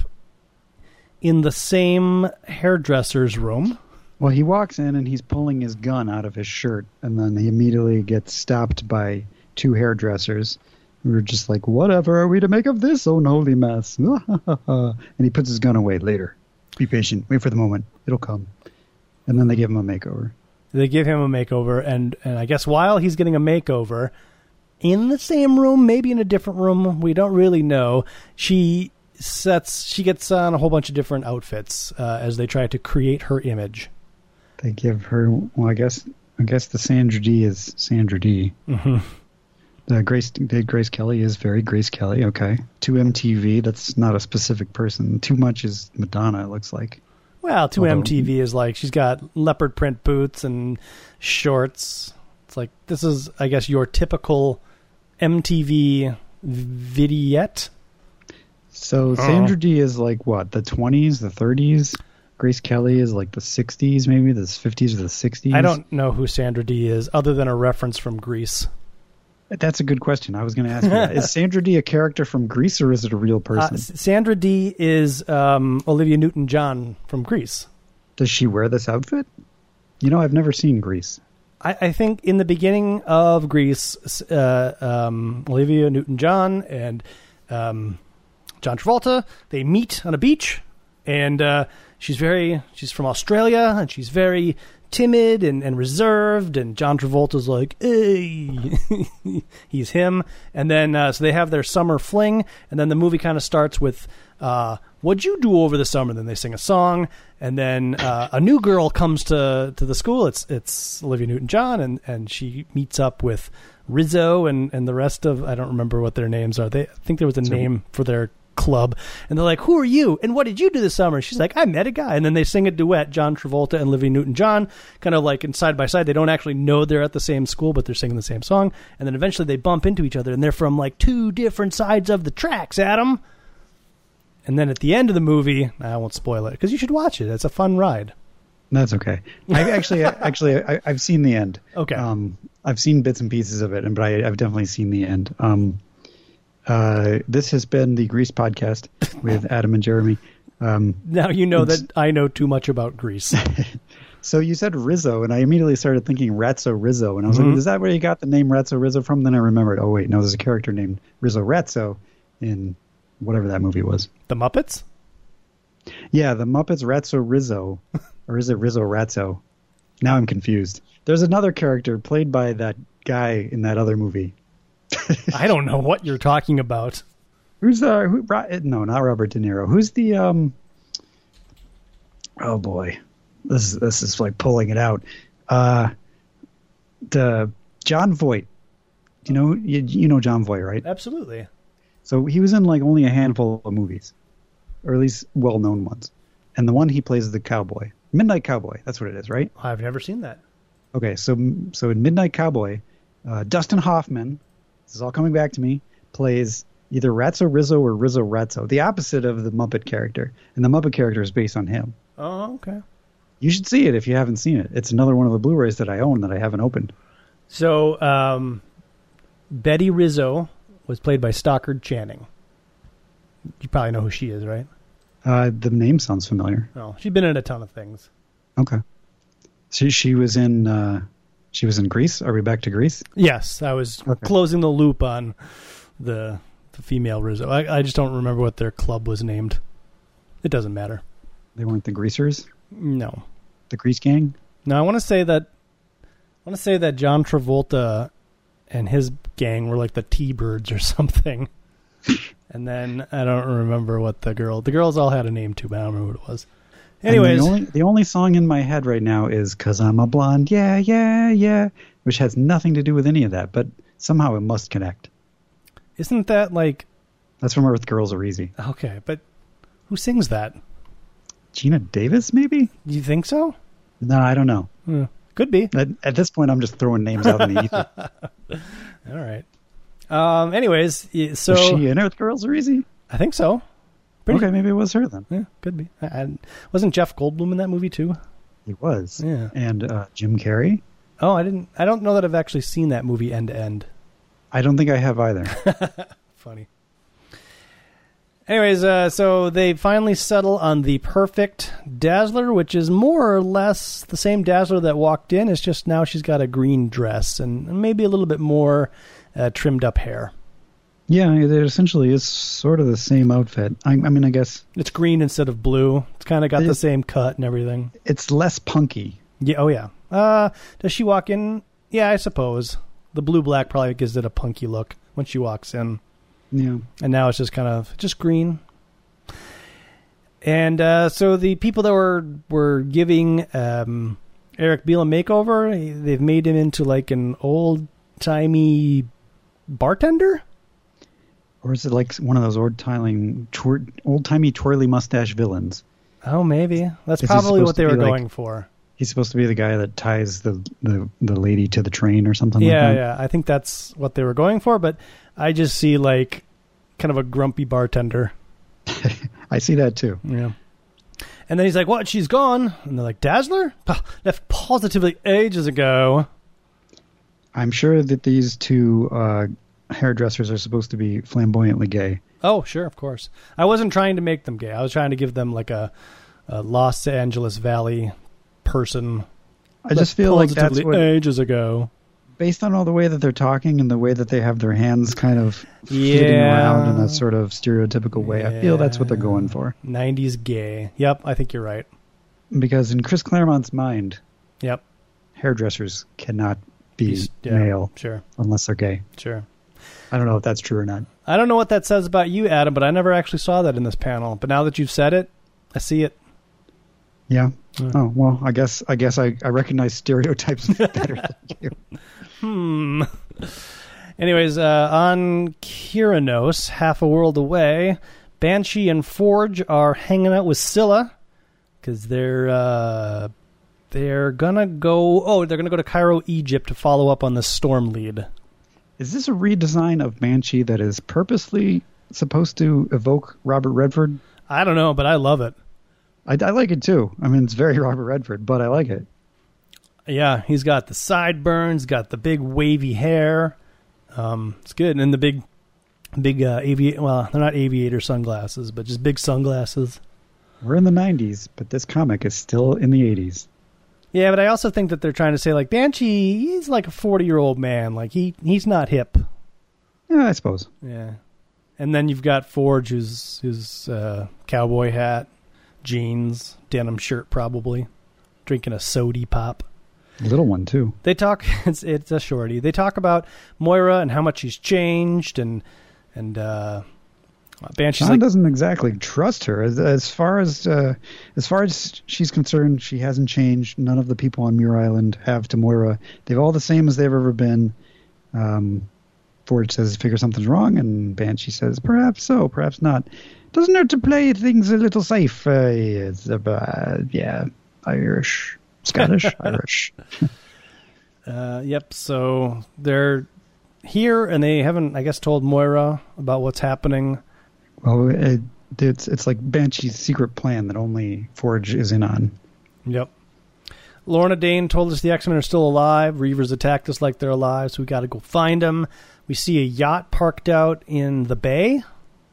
in the same hairdresser's room. Well, he walks in and he's pulling his gun out of his shirt, and then he immediately gets stopped by two hairdressers We're just like, "Whatever are we to make of this unholy mess?" (laughs) and he puts his gun away. Later, be patient. Wait for the moment. It'll come. And then they give him a makeover. They give him a makeover, and and I guess while he's getting a makeover, in the same room, maybe in a different room. We don't really know. She sets she gets on a whole bunch of different outfits uh, as they try to create her image. They give her well, I guess I guess the Sandra Dee is Sandra Dee. Mm-hmm. The Grace the Grace Kelly is very Grace Kelly. Okay, to MTV. That's not a specific person. Too much is Madonna. It looks like. Well, to Although, MTV is like she's got leopard print boots and shorts. It's like this is, I guess, your typical MTV vignette. So oh. Sandra Dee is like what the 20s, the 30s. Grace Kelly is like the 60s, maybe the 50s or the 60s. I don't know who Sandra Dee is, other than a reference from Grease. That's a good question. I was going to ask you that. (laughs) Is Sandra Dee a character from Grease or is it a real uh, person? Uh, Sandra Dee is um, Olivia Newton John from Grease. Does she wear this outfit? You know, I've never seen Grease. I, I think in the beginning of Grease, uh, um, Olivia Newton-John and um, John Travolta they meet on a beach, and uh, she's very she's from Australia and she's very timid and, and reserved and John Travolta's like hey (laughs) he's him. And then uh, so they have their summer fling and then the movie kind of starts with uh, what'd you do over the summer? Then they sing a song, and then uh, a new girl comes to to the school. It's it's Olivia Newton John, and and she meets up with Rizzo and and the rest of I don't remember what their names are. They I think there was a so, name for their club, and they're like, "Who are you? And what did you do this summer?" She's like, "I met a guy," and then they sing a duet, John Travolta and Olivia Newton John, kind of like in side by side. They don't actually know they're at the same school, but they're singing the same song, and then eventually they bump into each other, and they're from like two different sides of the tracks. Adam. And then at the end of the movie, I won't spoil it because you should watch it. It's a fun ride. That's okay. I actually, (laughs) actually, I, have seen the end. Okay. Um, I've seen bits and pieces of it, and but I, have definitely seen the end. Um, uh, this has been the Grease podcast with (laughs) Adam and Jeremy. Um, now you know that I know too much about Grease. (laughs) so you said Rizzo, and I immediately started thinking Ratso Rizzo, and I was mm-hmm. like, "Is that where you got the name Ratso Rizzo from?" Then I remembered, oh wait, no, there's a character named Rizzo Ratso in whatever that movie was. The Muppets? Yeah, the Muppets Ratso Rizzo. (laughs) or is it Rizzo Ratso? Now I'm confused. There's another character played by that guy in that other movie. (laughs) I don't know what you're talking about. Who's uh who brought it no, not Robert De Niro. Who's the um Oh boy. This is this is like pulling it out. Uh the Jon Voight. You know you, you know Jon Voight, right? Absolutely. So he was in like only a handful of movies, or at least well-known ones. And the one he plays is the cowboy, Midnight Cowboy. That's what it is, right? I've never seen that. Okay, so so in Midnight Cowboy, uh, Dustin Hoffman, this is all coming back to me, plays either Ratso Rizzo or Rizzo Ratso, the opposite of the Muppet character, and the Muppet character is based on him. Oh, okay. You should see it if you haven't seen it. It's another one of the Blu-rays that I own that I haven't opened. So, um, Betty Rizzo was played by Stockard Channing. You probably know who she is, right? Uh, the name sounds familiar. Oh, she's been in a ton of things. Okay. She she was in uh, she was in Grease. Are we back to Grease? Yes, I was okay. closing the loop on the the female Rizzo. I, I just don't remember what their club was named. It doesn't matter. They weren't the Greasers. No. The Grease Gang. No, I want to say that. I want to say that John Travolta and his gang were like the T-Birds or (laughs) something. and then I don't remember what the girl. The girls all had a name too, but I don't remember what it was. Anyways, the only, the only song in my head right now is "Cause I'm a Blonde," yeah, yeah, yeah, which has nothing to do with any of that, but somehow it must connect. isn't that like That's from Earth Girls Are Easy. okay? But who sings that? Geena Davis, maybe? Do you think so? No, I don't know. Hmm. Could be. At, at this point, I'm just throwing names out in the ether. (laughs) All right. Um. Anyways, so Was she in Earth Girls Are Easy? I think so. Pretty- Okay, maybe it was her then. Yeah, could be. I, I, wasn't Jeff Goldblum in that movie too? He was. Yeah. And uh, Jim Carrey? Oh, I didn't. I don't know that I've actually seen that movie end to end. I don't think I have either. (laughs) Funny. Anyways, uh, so they finally settle on the perfect Dazzler, which is more or less the same Dazzler that walked in. It's just now she's got a green dress and maybe a little bit more uh, trimmed up hair. yeah, it essentially is sort of the same outfit. I, I mean, I guess It's green instead of blue. It's kind of got the same cut and everything. it's less punky. Yeah. Oh yeah. Uh, does she walk in? Yeah, I suppose the blue black probably gives it a punky look when she walks in. Yeah. and now it's just kind of just green. And uh, so the people that were were giving um, Eric Beale a makeover, they've made him into like an old timey bartender. Or is it like one of those old timey, old timey twirly mustache villains? Oh, maybe that's probably what they were like- going for. He's supposed to be the guy that ties the the, the lady to the train or something Yeah, like yeah, I think that's what they were going for. But I just see like kind of a grumpy bartender. (laughs) I see that too. Yeah. And then he's like, "What? She's gone?" And they're like, "Dazzler Pah, left positively ages ago." I'm sure that these two uh, hairdressers are supposed to be flamboyantly gay. Oh, sure, of course. I wasn't trying to make them gay. I was trying to give them like a, a Los Angeles Valley person. I just feel like that's what, ages ago. based on all the way that they're talking and the way that they have their hands kind of flitting Yeah. around in a sort of stereotypical way, I feel that's what they're going for. '90s gay. Yep, I think you're right. Because in Chris Claremont's mind, Yep. hairdressers cannot be yeah, male Sure, unless they're gay. sure. I don't know if that's true or not. I don't know what that says about you, Adam, but I never actually saw that in this panel. But now that you've said it, I see it. Yeah. Yeah. Oh well, I guess I guess I, I recognize stereotypes (laughs) better than you. Hmm. Anyways, uh, on Kyranos, half a world away, Banshee and Forge are hanging out with Scylla because they're uh, they're gonna go. Oh, they're gonna go to Cairo, Egypt, to follow up on the storm lead. Is this a redesign of Banshee that is purposely supposed to evoke Robert Redford? I don't know, but I love it. I, I like it too. I mean, it's very (laughs) Robert Redford, but I like it. Yeah, he's got the sideburns, got the big wavy hair. Um, it's good, and the big, big uh, aviator. Well, they're not aviator sunglasses, but just big sunglasses. We're in the 90s, but this comic is still in the 80s. Yeah, but I also think that they're trying to say like Banshee, he's like a forty-year-old man. Like he he's not hip. Yeah, I suppose. Yeah, and then you've got Forge, who's who's uh, cowboy hat, jeans, denim shirt, probably drinking a sody pop. Little one too. They talk. (laughs) It's it's a shorty. They talk about Moira and how much she's changed, and and uh, Banshee's John like, doesn't exactly trust her. As, as far as uh, as far as she's concerned, she hasn't changed. None of the people on Muir Island have to Moira. They're all the same as they've ever been. Um, Forge says, "Figure something's wrong," and Banshee says, "Perhaps so, perhaps not." Doesn't hurt to play things a little safe. Uh, it's, uh, yeah, Irish, (laughs) Scottish, Irish. (laughs) uh, "Yep." So they're here, and they haven't, I guess, told Moira about what's happening. Well, it, it's it's like Banshee's secret plan that only Forge is in on. Yep. Lorna Dane told us the X Men are still alive. Reavers attacked us like they're alive, so we got to go find them. We see a yacht parked out in the bay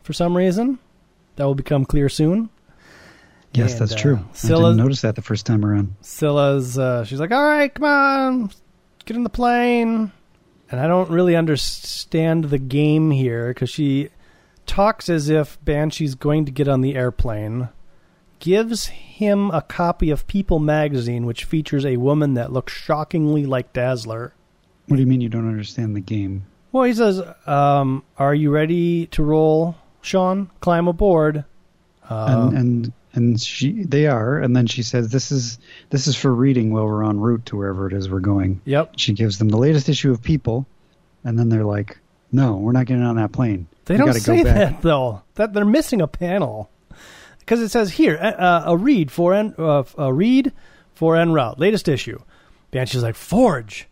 for some reason. That will become clear soon. Yes, And, that's uh, true. I didn't notice that the first time around. Scylla's, uh, she's like, all right, come on, get in the plane. And I don't really understand the game here because she talks as if Banshee's going to get on the airplane, gives him a copy of People magazine, which features a woman that looks shockingly like Dazzler. What do you mean you don't understand the game? Well, he says, um, "Are you ready to roll, Sean? Climb aboard." Uh, and and and she they are, and then she says this is this is for reading while we're en route to wherever it is we're going. Yep. She gives them the latest issue of People, and then they're like, "No, we're not getting on that plane. They We don't say go that though. That they're missing a panel because it says here uh, a read for en, uh, a read for en route latest issue. Banshee's like Forge,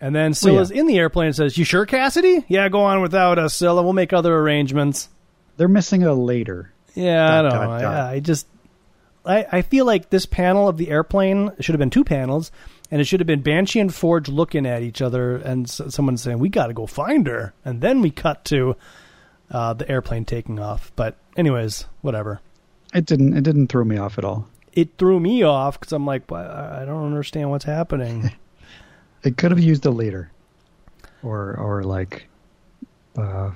and then Scylla's in the airplane and says, "You sure, Cassidy? Yeah, go on without us, Scylla. We'll make other arrangements." They're missing a later. Yeah, Dot, I don't dot, know. I, dot. I just I, I feel like this panel of the airplane should have been two panels, and it should have been Banshee and Forge looking at each other, and s- someone saying, "We got to go find her," and then we cut to uh, the airplane taking off. But anyways, whatever. It didn't. It didn't throw me off at all. It threw me off because I'm like, "Why- I I don't understand what's happening. (laughs) It could have used a later, or or like, uh,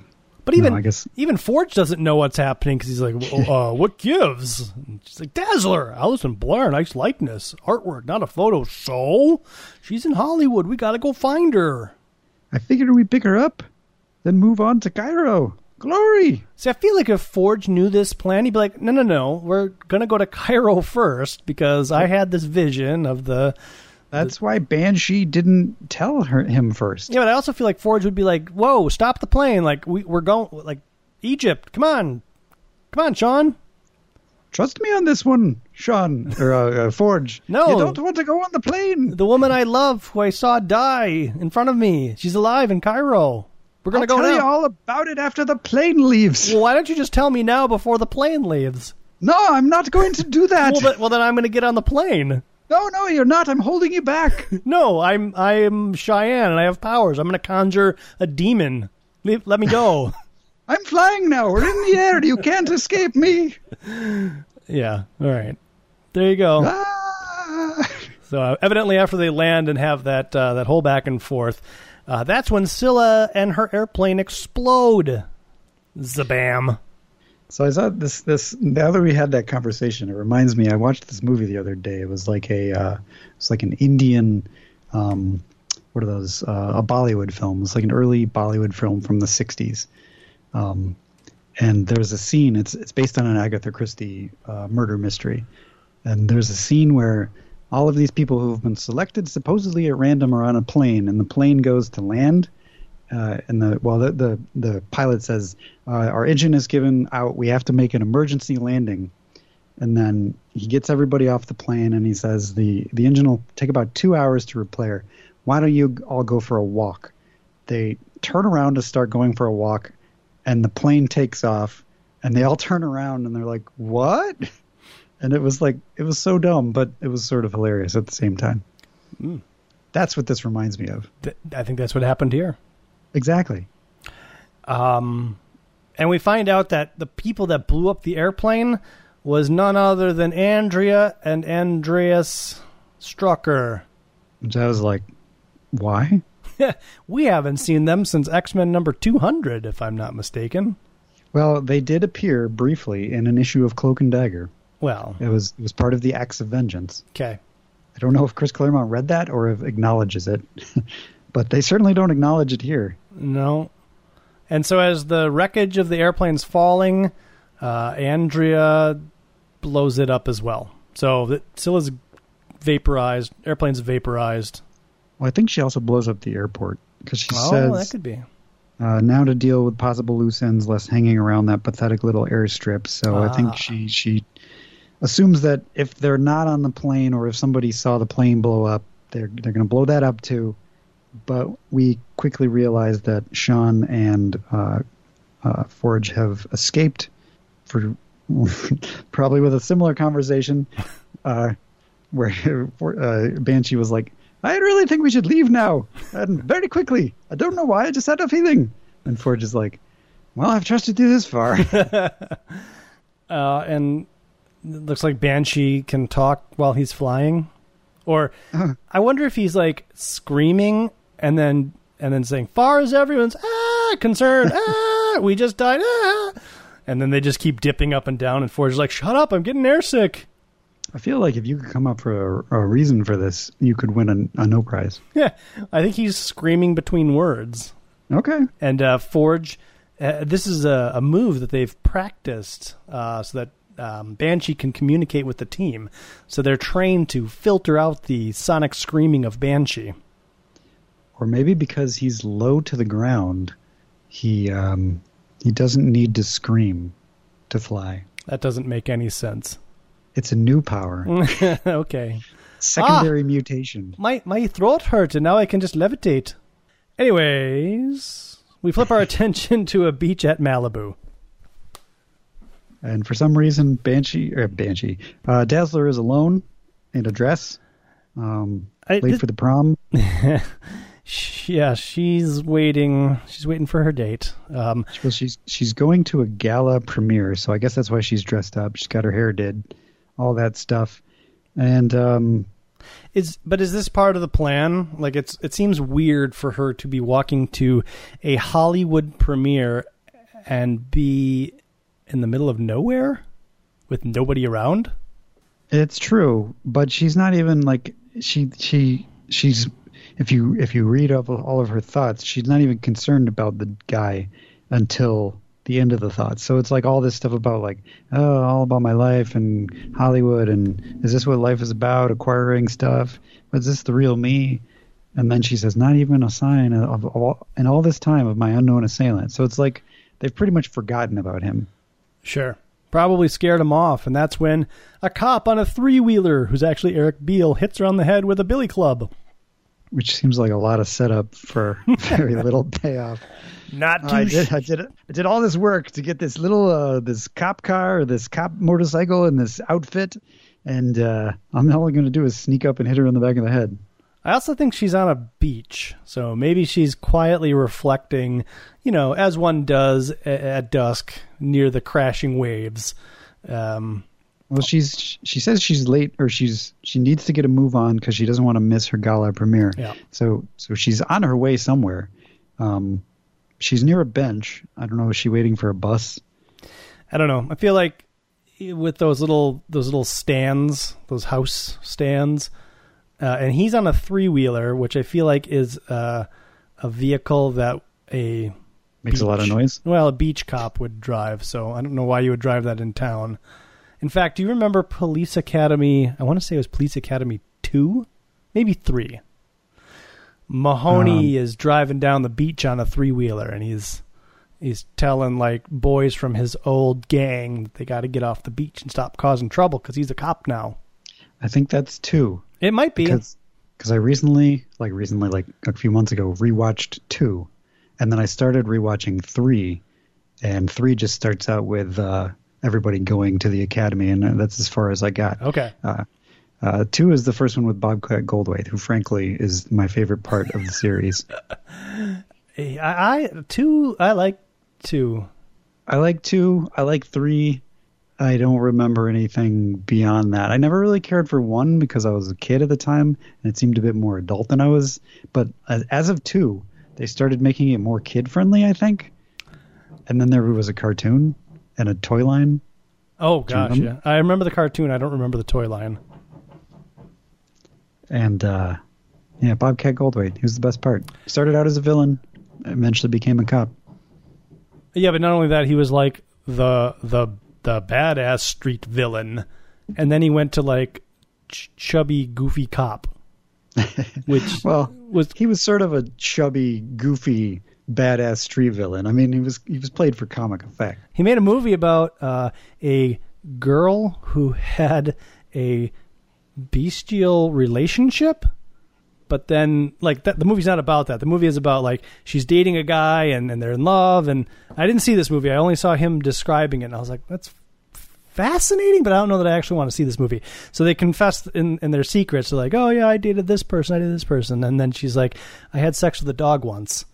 But even no, I guess even Forge doesn't know what's happening because he's like, well, (laughs) uh, "What gives?" And she's like, "Dazzler, Alison Blaire, nice likeness, artwork, not a photo." So she's in Hollywood. We got to go find her. I figured we'd pick her up, then move on to Cairo. Glory. See, I feel like if Forge knew this plan, he'd be like, "No, no, no, we're gonna go to Cairo first because I had this vision of the." That's why Banshee didn't tell her him first. Yeah, but I also feel like Forge would be like, "Whoa, stop the plane! Like we, we're going like Egypt. Come on, come on, Sean." Trust me on this one, Sean or uh, uh, Forge. No. you don't want to go on the plane. The woman I love, who I saw die in front of me, she's alive in Cairo. We're gonna I'll go tell now. you all about it after the plane leaves. Well, why don't you just tell me now before the plane leaves? No, I'm not going to do that. Well, then, well, then I'm going to get on the plane. No, no, you're not. I'm holding you back. (laughs) No, I'm I'm Cheyenne and I have powers. I'm going to conjure a demon. Leave, let me go. (laughs) I'm flying now. We're in the air. You can't escape me. (laughs) yeah. All right. There you go. Ah. So uh, evidently, after they land and have that uh, that whole back and forth, uh, that's when Scylla and her airplane explode. Zabam. So I saw this. This now that we had that conversation, it reminds me. I watched this movie the other day. It was like a, uh, it's like an Indian, um, what are those? Uh, a Bollywood film. It's like an early Bollywood film from the '60s. Um, and there's a scene. It's it's based on an Agatha Christie uh, murder mystery. And there's a scene where all of these people who have been selected supposedly at random are on a plane, and the plane goes to land. Uh, and the well, the the, the pilot says uh, our engine is given out. We have to make an emergency landing. And then he gets everybody off the plane, and he says the the engine will take about two hours to repair. Why don't you all go for a walk? They turn around to start going for a walk, and the plane takes off, and they all turn around and they're like, "What?" (laughs) And it was like it was so dumb, but it was sort of hilarious at the same time. That's what this reminds me of. Th- I think that's what happened here. Exactly. Um, and we find out that the people that blew up the airplane was none other than Andrea and Andreas Strucker. Which I was like, why? (laughs) we haven't seen them since X Men number 200, if I'm not mistaken. Well, they did appear briefly in an issue of Cloak and Dagger. Well, It was it was part of the Acts of Vengeance. okay. I don't know if Chris Claremont read that or if acknowledges it, (laughs) but they certainly don't acknowledge it here. No. And so as the wreckage of the airplane's falling, uh, Andrea blows it up as well. So the, Scylla's vaporized, airplane's vaporized. Well, I think she also blows up the airport because she oh, says that could be. uh, now to deal with possible loose ends, less hanging around that pathetic little airstrip. So I Ah. think she she assumes that if they're not on the plane or if somebody saw the plane blow up, they're they're going to blow that up too. But we quickly realize that Sean and uh, uh, Forge have escaped for (laughs) probably with a similar conversation uh, where uh, Banshee was like, I really think we should leave now and very quickly. I don't know why, I just had a feeling. And Forge is like, Well, I've trusted you this far. (laughs) Uh, and it looks like Banshee can talk while he's flying. Or Uh-huh. I wonder if he's like screaming and then and then saying, "Far as everyone's ah concerned, ah we just died, ah," and then they just keep dipping up and down. And Forge is like, "Shut up, I'm getting airsick." I feel like if you could come up for a, a reason for this, you could win a, a no prize. Yeah, I think he's screaming between words. Okay. And uh, Forge, uh, this is a, a move that they've practiced uh, so that um, Banshee can communicate with the team, so they're trained to filter out the sonic screaming of Banshee. Or maybe because he's low to the ground, he um, he doesn't need to scream to fly. That doesn't make any sense. It's a new power. (laughs) okay. Secondary mutation. My my throat hurts and now I can just levitate. Anyways, we flip our (laughs) attention to a beach at Malibu. And for some reason, Banshee or Banshee, uh, Dazzler is alone in a dress, um, I- late this- for the prom. (laughs) Sh- Yeah, she's waiting. She's waiting for her date. Um, Well, she's she's going to a gala premiere, so I guess that's why she's dressed up. She's got her hair did, all that stuff, and um, is but is this part of the plan? Like it's it seems weird for her to be walking to a Hollywood premiere and be in the middle of nowhere with nobody around. it's true. But she's not even like she she she's if you if you read up all of her thoughts, she's not even concerned about the guy until the end of the thoughts. So it's like all this stuff about like oh all about my life and Hollywood and is this what life is about? Acquiring stuff. Is this the real me? And then she says, not even a sign of, of all, in all this time of my unknown assailant. So it's like they've pretty much forgotten about him. Sure. Probably scared him off, and that's when a cop on a three wheeler, who's actually Eric Beale, hits her on the head with a billy club. Which seems like a lot of setup for (laughs) very little payoff. Not Oh, I did, I did, I did all this work to get this little, uh, this cop car, or this cop motorcycle, and this outfit, and uh, I'm all going to do is sneak up and hit her in the back of the head. I also think she's on a beach, so maybe she's quietly reflecting, you know, as one does a- at dusk near the crashing waves. Um, Well, she's she says she's late, or she's she needs to get a move on because she doesn't want to miss her gala premiere. Yeah. So so she's on her way somewhere. Um, she's near a bench. I don't know. Is she waiting for a bus? I don't know. I feel like with those little those little stands, those house stands, uh, and he's on a three wheeler, which I feel like is uh, a vehicle that a Makes a lot of noise. Well, a beach cop would drive, so I don't know why you would drive that in town. In fact, do you remember Police Academy? I want to say it was Police Academy 2, maybe 3. Mahoney is driving down the beach on a three-wheeler and he's he's telling like boys from his old gang that they got to get off the beach and stop causing trouble cuz he's a cop now. I think that's two. It might be. because because I recently, like recently, like a few months ago, rewatched two, and then I started rewatching three, and three just starts out with uh, everybody going to the academy, and that's as far as I got. okay. Uh, uh, two is the first one with Bobcat Goldthwait, who frankly is my favorite part of the series. (laughs) I, I two I like two. I like two. I like three. I don't remember anything beyond that. I never really cared for one because I was a kid at the time and it seemed a bit more adult than I was. But as, as of two, they started making it more kid friendly, I think. And then there was a cartoon and a toy line. Oh gosh, yeah. I remember the cartoon. I don't remember the toy line. And uh, yeah, Bobcat Goldthwait. He was the best part. Started out as a villain, eventually became a cop. Yeah, but not only that, he was like the the the badass street villain, and then he went to like ch- chubby, goofy cop, (laughs) which Well, was he was sort of a chubby, goofy, badass street villain. I mean, he was he was played for comic effect. he made a movie about uh, a girl who had a bestial relationship. But then, like that, the movie's not about that. The movie is about like she's dating a guy and, and they're in love. And I didn't see this movie. I only saw him describing it, and I was like, "That's fascinating." But I don't know that I actually want to see this movie. So they confess in, in their secrets. They're like, "Oh yeah, I dated this person. I dated this person." And then she's like, "I had sex with a dog once."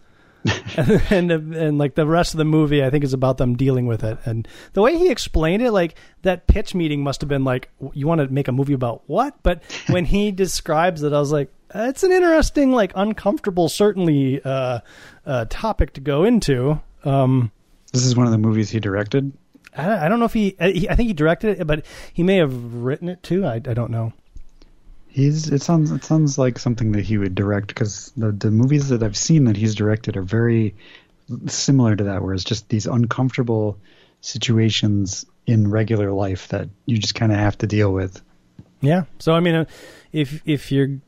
And, (laughs) and and like the rest of the movie, I think is about them dealing with it. And the way he explained it, like that pitch meeting must have been like, "You want to make a movie about what?" But (laughs) when he describes it, I was like, "It's an interesting, like uncomfortable, certainly uh, uh, topic to go into." Um, This is one of the movies he directed. I, I don't know if he, he, I think he directed it, but he may have written it too. I, I don't know. He's it sounds it sounds like something that he would direct because the the movies that I've seen that he's directed are very similar to that, where it's just these uncomfortable situations in regular life that you just kind of have to deal with. Yeah. So I mean, uh, if if you're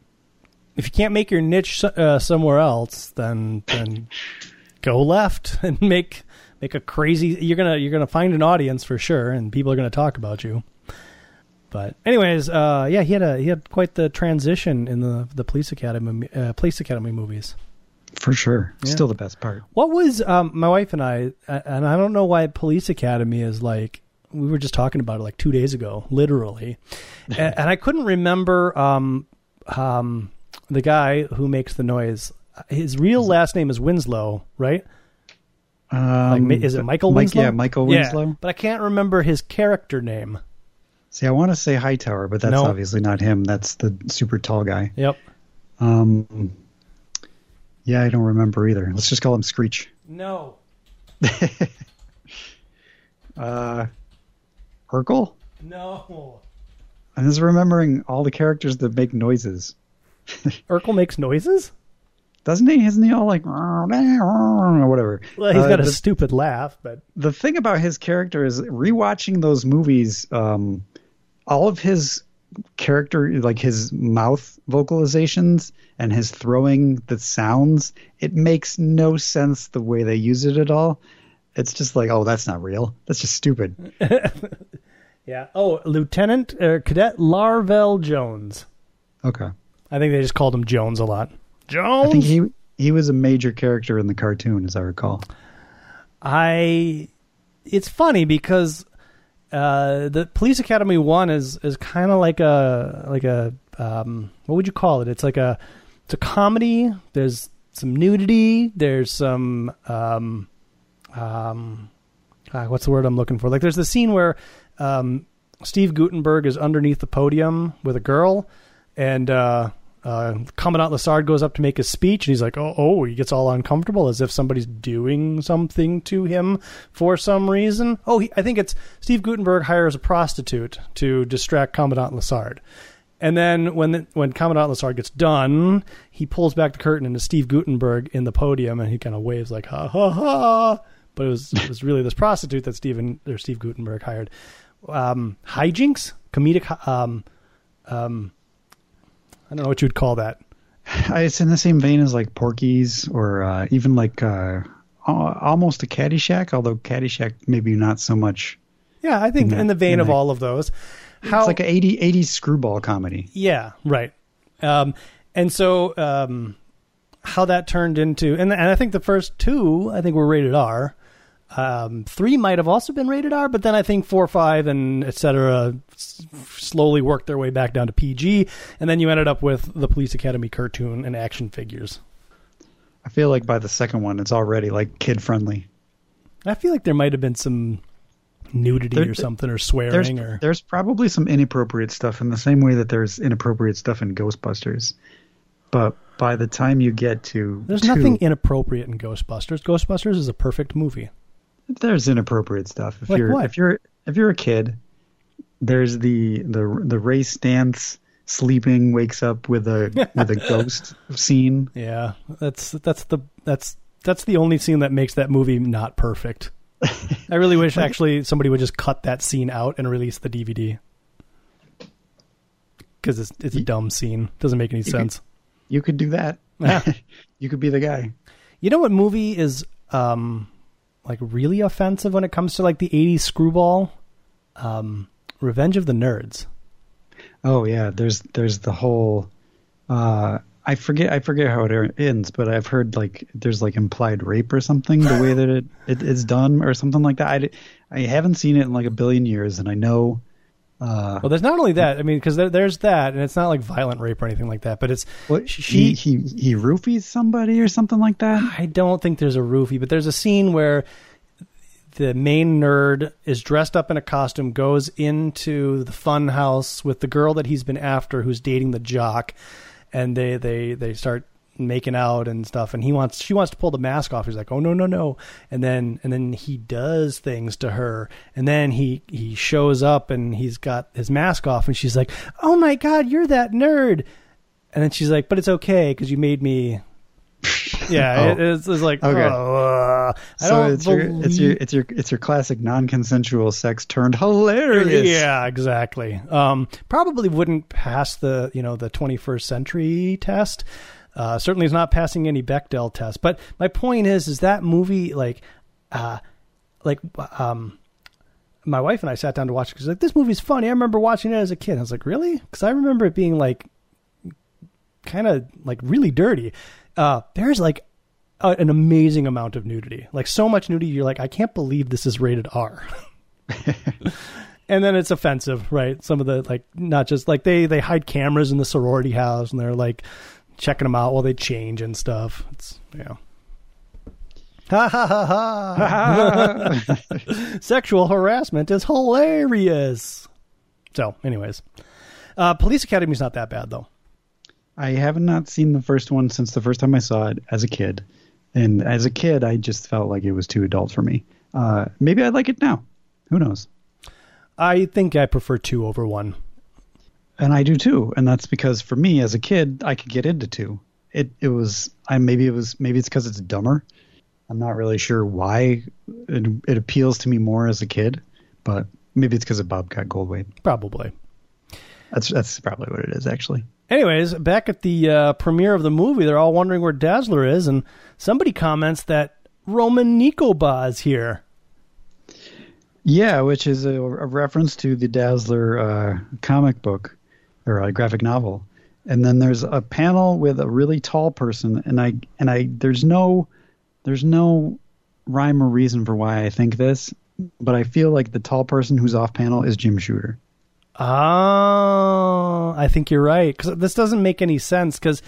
if you can't make your niche uh, somewhere else, then then (laughs) go left and make make a crazy. You're gonna you're gonna find an audience for sure, and people are gonna talk about you. But anyways, uh, yeah, he had a he had quite the transition in the the police academy uh, police academy movies. For sure, Yeah. still the best part. What was um, my wife and I, and I don't know why Police Academy is like. We were just talking about it like two days ago, literally, and, (laughs) and I couldn't remember um, um, the guy who makes the noise. His real last name is Winslow, right? Um, ma- is it Michael Mike- Winslow? Yeah, Michael Yeah, Winslow. but I can't remember his character name. See, I want to say Hightower, but that's No. obviously not him. That's the super tall guy. Yep. Um, yeah, I don't remember either. Let's just call him Screech. No. (laughs) Uh, Urkel? No. I'm just remembering all the characters that make noises. (laughs) Urkel makes noises. Doesn't he? Isn't he all like or whatever? Well, he's Uh, got a the, stupid laugh, but the thing about his character is rewatching those movies. Um, all of his character, like his mouth vocalizations and his throwing the sounds, it makes no sense the way they use it at all. It's just like, oh, that's not real. That's just stupid. (laughs) yeah. Oh, Lieutenant uh, Cadet Larvell Jones. Okay. I think they just called him Jones a lot. Jones. I think he he was a major character in the cartoon, as I recall. I it's funny because uh, the Police Academy one is is kind of like a like a um, what would you call it? It's like a it's a comedy. There's some nudity. There's some um, um, ah, what's the word I'm looking for? Like there's the scene where um, Steve Guttenberg is underneath the podium with a girl, and uh, uh, Commandant Lassard goes up to make his speech, and he's like, "Oh, oh!" He gets all uncomfortable, as if somebody's doing something to him for some reason. Oh, he, I think it's Steve Guttenberg hires a prostitute to distract Commandant Lassard. And then when the, when Commandant Lassard gets done, he pulls back the curtain and it's Steve Guttenberg in the podium, and he kind of waves like ha ha ha. But it was it was really this prostitute that Steven or Steve Guttenberg hired. Um, hijinks, comedic. Um, um, I don't know what you'd call that. It's in the same vein as like Porky's or uh, even like uh, almost a Caddyshack, although Caddyshack maybe not so much. Yeah, I think In in the vein in of that- all of those. How It's like an 80, 80s screwball comedy. Yeah, right. Um, and so um, how that turned into, and, and I think the first two, I think were rated R. Um, three might have also been rated R, but then I think four, five, and et cetera s- slowly worked their way back down to PG, and then you ended up with the Police Academy cartoon and action figures. I feel like by the second one, it's already like kid friendly. I feel like there might have been some nudity There- or something, or There's swearing, or there's probably some inappropriate stuff in the same way that there's inappropriate stuff in Ghostbusters, but by the time you get to there's two, nothing inappropriate in Ghostbusters. Ghostbusters is a perfect movie. There's inappropriate stuff. If Like you're what? if you're if you're a kid, there's the the the Ray Stantz sleeping wakes up with a (laughs) with a ghost scene. Yeah, that's that's the that's that's the only scene that makes that movie not perfect. (laughs) I really wish actually somebody would just cut that scene out and release the DVD because it's it's a dumb scene. Doesn't make any could- sense. You could do that. Yeah. (laughs) you could be the guy. You know what movie is um like really offensive when it comes to like the '80s screwball? Um, Revenge of the Nerds. Oh yeah, there's there's the whole. Uh, I forget I forget how it ends, but I've heard like there's like implied rape or something the way that it, it it's done or something like that. I, I haven't seen it in like a billion years, and I know. Uh, Well, there's not only that. I mean, because there, there's that, and it's not like violent rape or anything like that. But it's what, she- he he he roofies somebody or something like that. I don't think there's a roofie, but there's a scene where the main nerd is dressed up in a costume, goes into the fun house with the girl that he's been after, who's dating the jock, and they they they start making out and stuff and he wants she wants to pull the mask off he's like oh no no no and then and then he does things to her and then he he shows up and he's got his mask off and she's like oh my god you're that nerd and then she's like but it's okay because you made me (laughs) Yeah, Oh. it, it's, it's like Okay. oh, uh, I so don't it's your, it's your it's your it's your classic non-consensual sex turned hilarious. Yeah, exactly. Um, probably wouldn't pass the you know the 21st century test. Uh, certainly is not passing any Bechdel test. But my point is, is that movie like, uh, like um, my wife and I sat down to watch it because like this movie's funny. I remember watching it as a kid. I was like, really? Because I remember it being like, kind of like really dirty. Uh, there's like a, an amazing amount of nudity, like so much nudity. You're like, I can't believe this is rated R. (laughs) and then it's offensive, right? Some of the like, not just like they they hide cameras in the sorority house and they're like checking them out while they change and stuff. It's yeah. Ha ha ha ha! (laughs) Sexual harassment is hilarious. So, anyways, uh, Police Academy's not that bad though. I have not seen the first one since the first time I saw it as a kid, and as a kid, I just felt like it was too adult for me. Uh, maybe I like it now. Who knows? I think I prefer two over one. And I do too, and that's because for me as a kid, I could get into two. It it was I maybe it was maybe it's because it's dumber. I'm not really sure why it it appeals to me more as a kid, but maybe it's because of Bobcat Goldthwait. Probably. That's that's probably what it is actually. Anyways, back at the uh, premiere of the movie, they're all wondering where Dazzler is, and somebody comments that Roman Nekoboh is here. Yeah, which is a, a reference to the Dazzler uh, comic book or a graphic novel. And then there's a panel with a really tall person, and I and I there's no there's no rhyme or reason for why I think this, but I feel like the tall person who's off panel is Jim Shooter. Oh, I think you're right. Because this doesn't make any sense. Because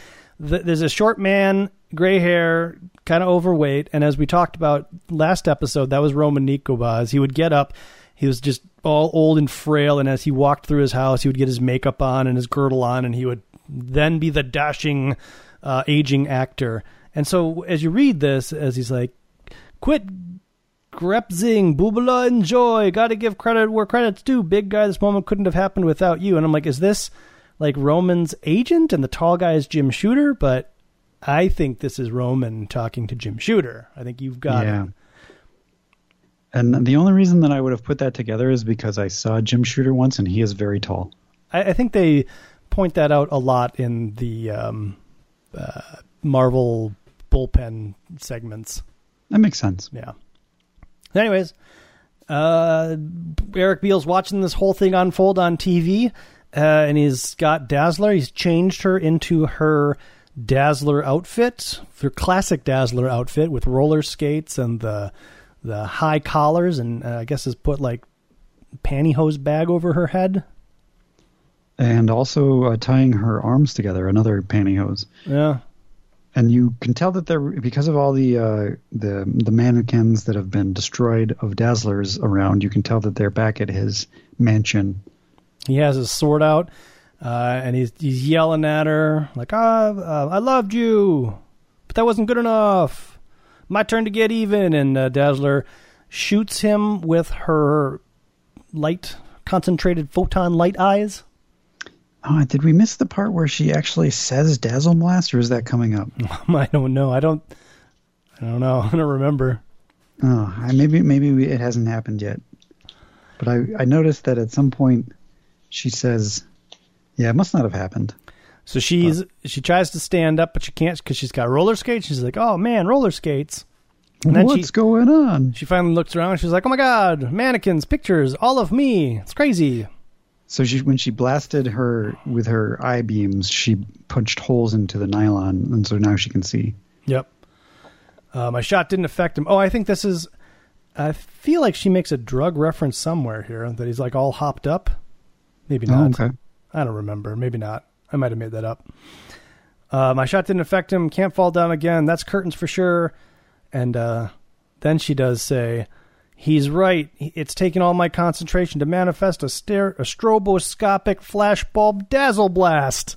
th- there's a short man, gray hair, kind of overweight, and as we talked about last episode, that was Roman Nekoboh. As he would get up, he was just all old and frail, and as he walked through his house, he would get his makeup on and his girdle on, and he would then be the dashing, uh, aging actor. And so, as you read this, as he's like, "Quit Grepzing, Boobala, enjoy. Got to give credit where credit's due. Big guy, this moment couldn't have happened without you. And I'm like, is this like Roman's agent and the tall guy is Jim Shooter? But I think this is Roman talking to Jim Shooter. I think you've got yeah. it. And the only reason that I would have put that together is because I saw Jim Shooter once, and he is very tall. I, I think they point that out a lot in the um, uh, Marvel bullpen segments. That makes sense. Yeah. Anyways, uh, Eric Beale's watching this whole thing unfold on TV, uh, and he's got Dazzler. He's changed her into her Dazzler outfit, her classic Dazzler outfit with roller skates and the the high collars, and uh, I guess has put like pantyhose bag over her head. And also uh, tying her arms together, another pantyhose. Yeah, and you can tell that they're because of all the uh, the the mannequins that have been destroyed of Dazzlers around. You can tell that they're back at his mansion. he has his sword out, uh, and he's he's yelling at her like, "Ah, uh, I loved you, but that wasn't good enough. My turn to get even." And uh, Dazzler shoots him with her light, concentrated photon light eyes. Oh, did we miss the part where she actually says Dazzle Blast, or is that coming up? (laughs) I don't know. I don't. I don't know. (laughs) I don't remember. Oh, I, maybe maybe we, it hasn't happened yet. But I I noticed that at some point she says, "Yeah, it must not have happened." So she's she tries to stand up, but she can't because she's got roller skates. She's like, "Oh man, roller skates!" And then What's she- going on? She finally looks around. and She's like, "Oh my god, mannequins, pictures, all of me. It's crazy." So she when she blasted her with her eye beams, she punched holes into the nylon, and so now she can see. Yep. Uh, my shot didn't affect him. Oh, I think this is. I feel like she makes a drug reference somewhere here that he's like all hopped up. Maybe not. Oh, okay. I don't remember. Maybe not. I might have made that up. Uh, my shot didn't affect him. Can't fall down again. That's curtains for sure. And uh, then she does say, "He's right. It's taking all my concentration to manifest a, stare, a stroboscopic flashbulb dazzle blast."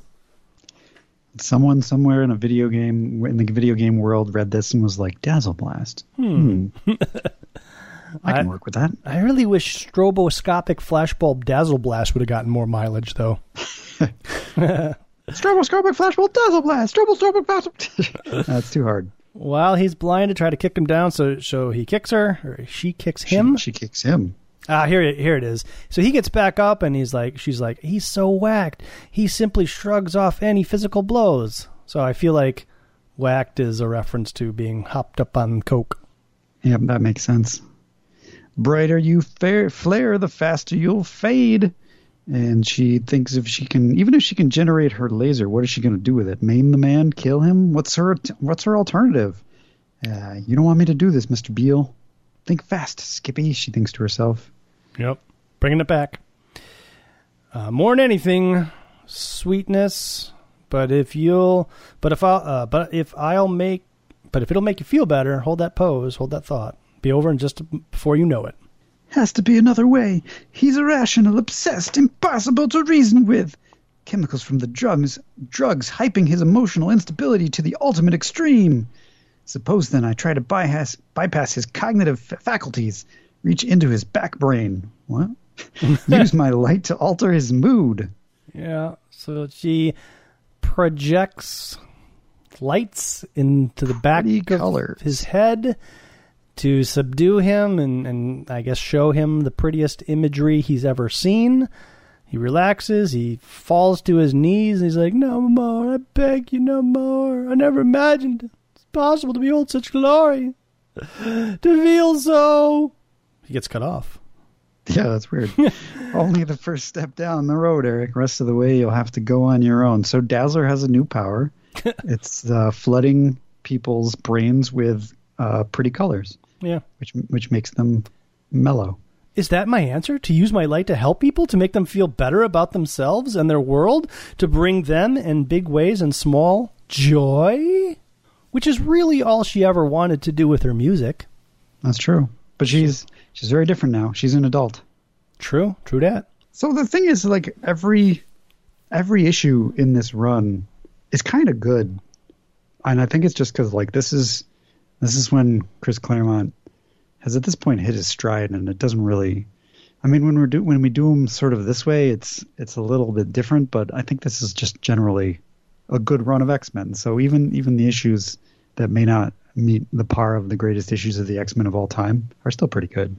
Someone somewhere in a video game in the video game world read this and was like, "Dazzle Blast." Hmm. (laughs) I can I- work with that. I really wish stroboscopic flashbulb dazzle blast would have gotten more mileage, though. (laughs) Stroboscopic flashbulb dazzle blast. Stroboscopic flashbulb. (laughs) That's too hard. While he's blind, to try to kick him down, so so he kicks her, or she kicks him. She, she kicks him. Ah, here here it is. So he gets back up, and he's like, she's like, he's so whacked. He simply shrugs off any physical blows. So I feel like whacked is a reference to being hopped up on coke. Yep, that makes sense. Brighter you fa- flare, the faster you'll fade. And she thinks if she can, even if she can generate her laser, what is she going to do with it? Maim the man? Kill him? What's her What's her alternative? Uh, you don't want me to do this, Mister Beale. Think fast, Skippy. She thinks to herself. Yep, bringing it back. Uh, more than anything, sweetness. But if you'll, but if I, uh, but if I'll make, but if it'll make you feel better, hold that pose, hold that thought. Be over in just before you know it. Has to be another way. He's irrational, obsessed, impossible to reason with. Chemicals from the drugs, drugs hyping his emotional instability to the ultimate extreme. Suppose then I try to bypass, bypass his cognitive faculties, reach into his back brain. What? (laughs) Use my light to alter his mood. Yeah. So she projects lights into the back Pretty of colors. his head to subdue him and, and I guess show him the prettiest imagery he's ever seen. He relaxes, he falls to his knees, and he's like, No more, I beg you no more. I never imagined it's possible to behold such glory. To feel so. He gets cut off. Yeah, that's weird. (laughs) Only the first step down the road, Eric. Rest of the way, you'll have to go on your own. So Dazzler has a new power. (laughs) it's uh, flooding people's brains with uh, pretty colors, Yeah. which which makes them mellow. Is that my answer? To use my light to help people, to make them feel better about themselves and their world, to bring them in big ways and small joy? Which is really all she ever wanted to do with her music. That's true. But she's she's very different now. She's an adult. True, true that. So the thing is, like every every issue in this run is kind of good, and I think it's just because like this is this is when Chris Claremont has at this point hit his stride, and it doesn't really. I mean, when we're do when we do them sort of this way, it's it's a little bit different, but I think this is just generally a good run of X Men. So even even the issues that may not meet the par of the greatest issues of the X Men of all time are still pretty good.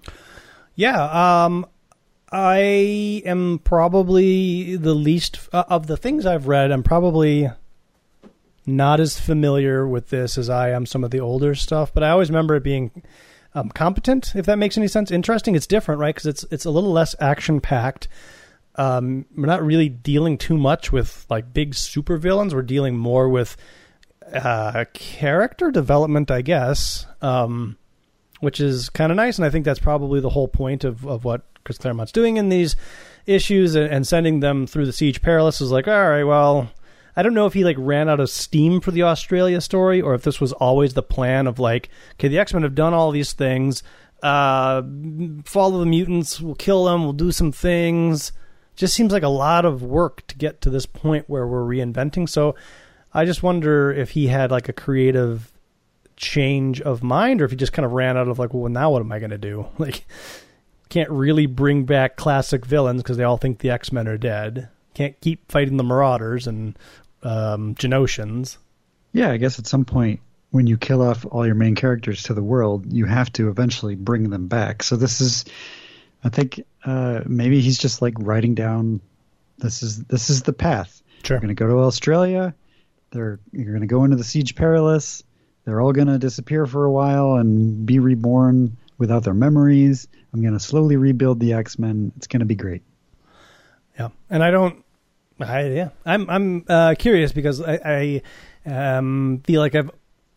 Yeah, um, I am probably the least uh, of the things I've read. I'm probably not as familiar with this as I am some of the older stuff, but I always remember it being um, competent. If that makes any sense, interesting. It's different, right? Because it's it's a little less action packed. Um, we're not really dealing too much with like big supervillains. We're dealing more with uh, character development, I guess. Um, which is kind of nice. And I think that's probably the whole point of, of what Chris Claremont's doing in these issues and, and sending them through the Siege Perilous is like, all right, well, I don't know if he like ran out of steam for the Australia story or if this was always the plan of like, okay, the X Men have done all these things. Uh, follow the mutants. We'll kill them. We'll do some things. Just seems like a lot of work to get to this point where we're reinventing. So I just wonder if he had like a creative change of mind or if he just kind of ran out of like well now what am i going to do (laughs) like can't really bring back classic villains because they all think the x-men are dead can't keep fighting the marauders and um Genoshans Yeah, I guess at some point when you kill off all your main characters to the world, you have to eventually bring them back. So this is, I think, uh, maybe he's just like writing down. This is this is the path. Sure. You're going to go to Australia. They're you're going to go into the Siege Perilous. They're all going to disappear for a while and be reborn without their memories. I'm going to slowly rebuild the X Men. It's going to be great. Yeah, and I don't. I yeah, I'm I'm uh, curious because I, I um, feel like I've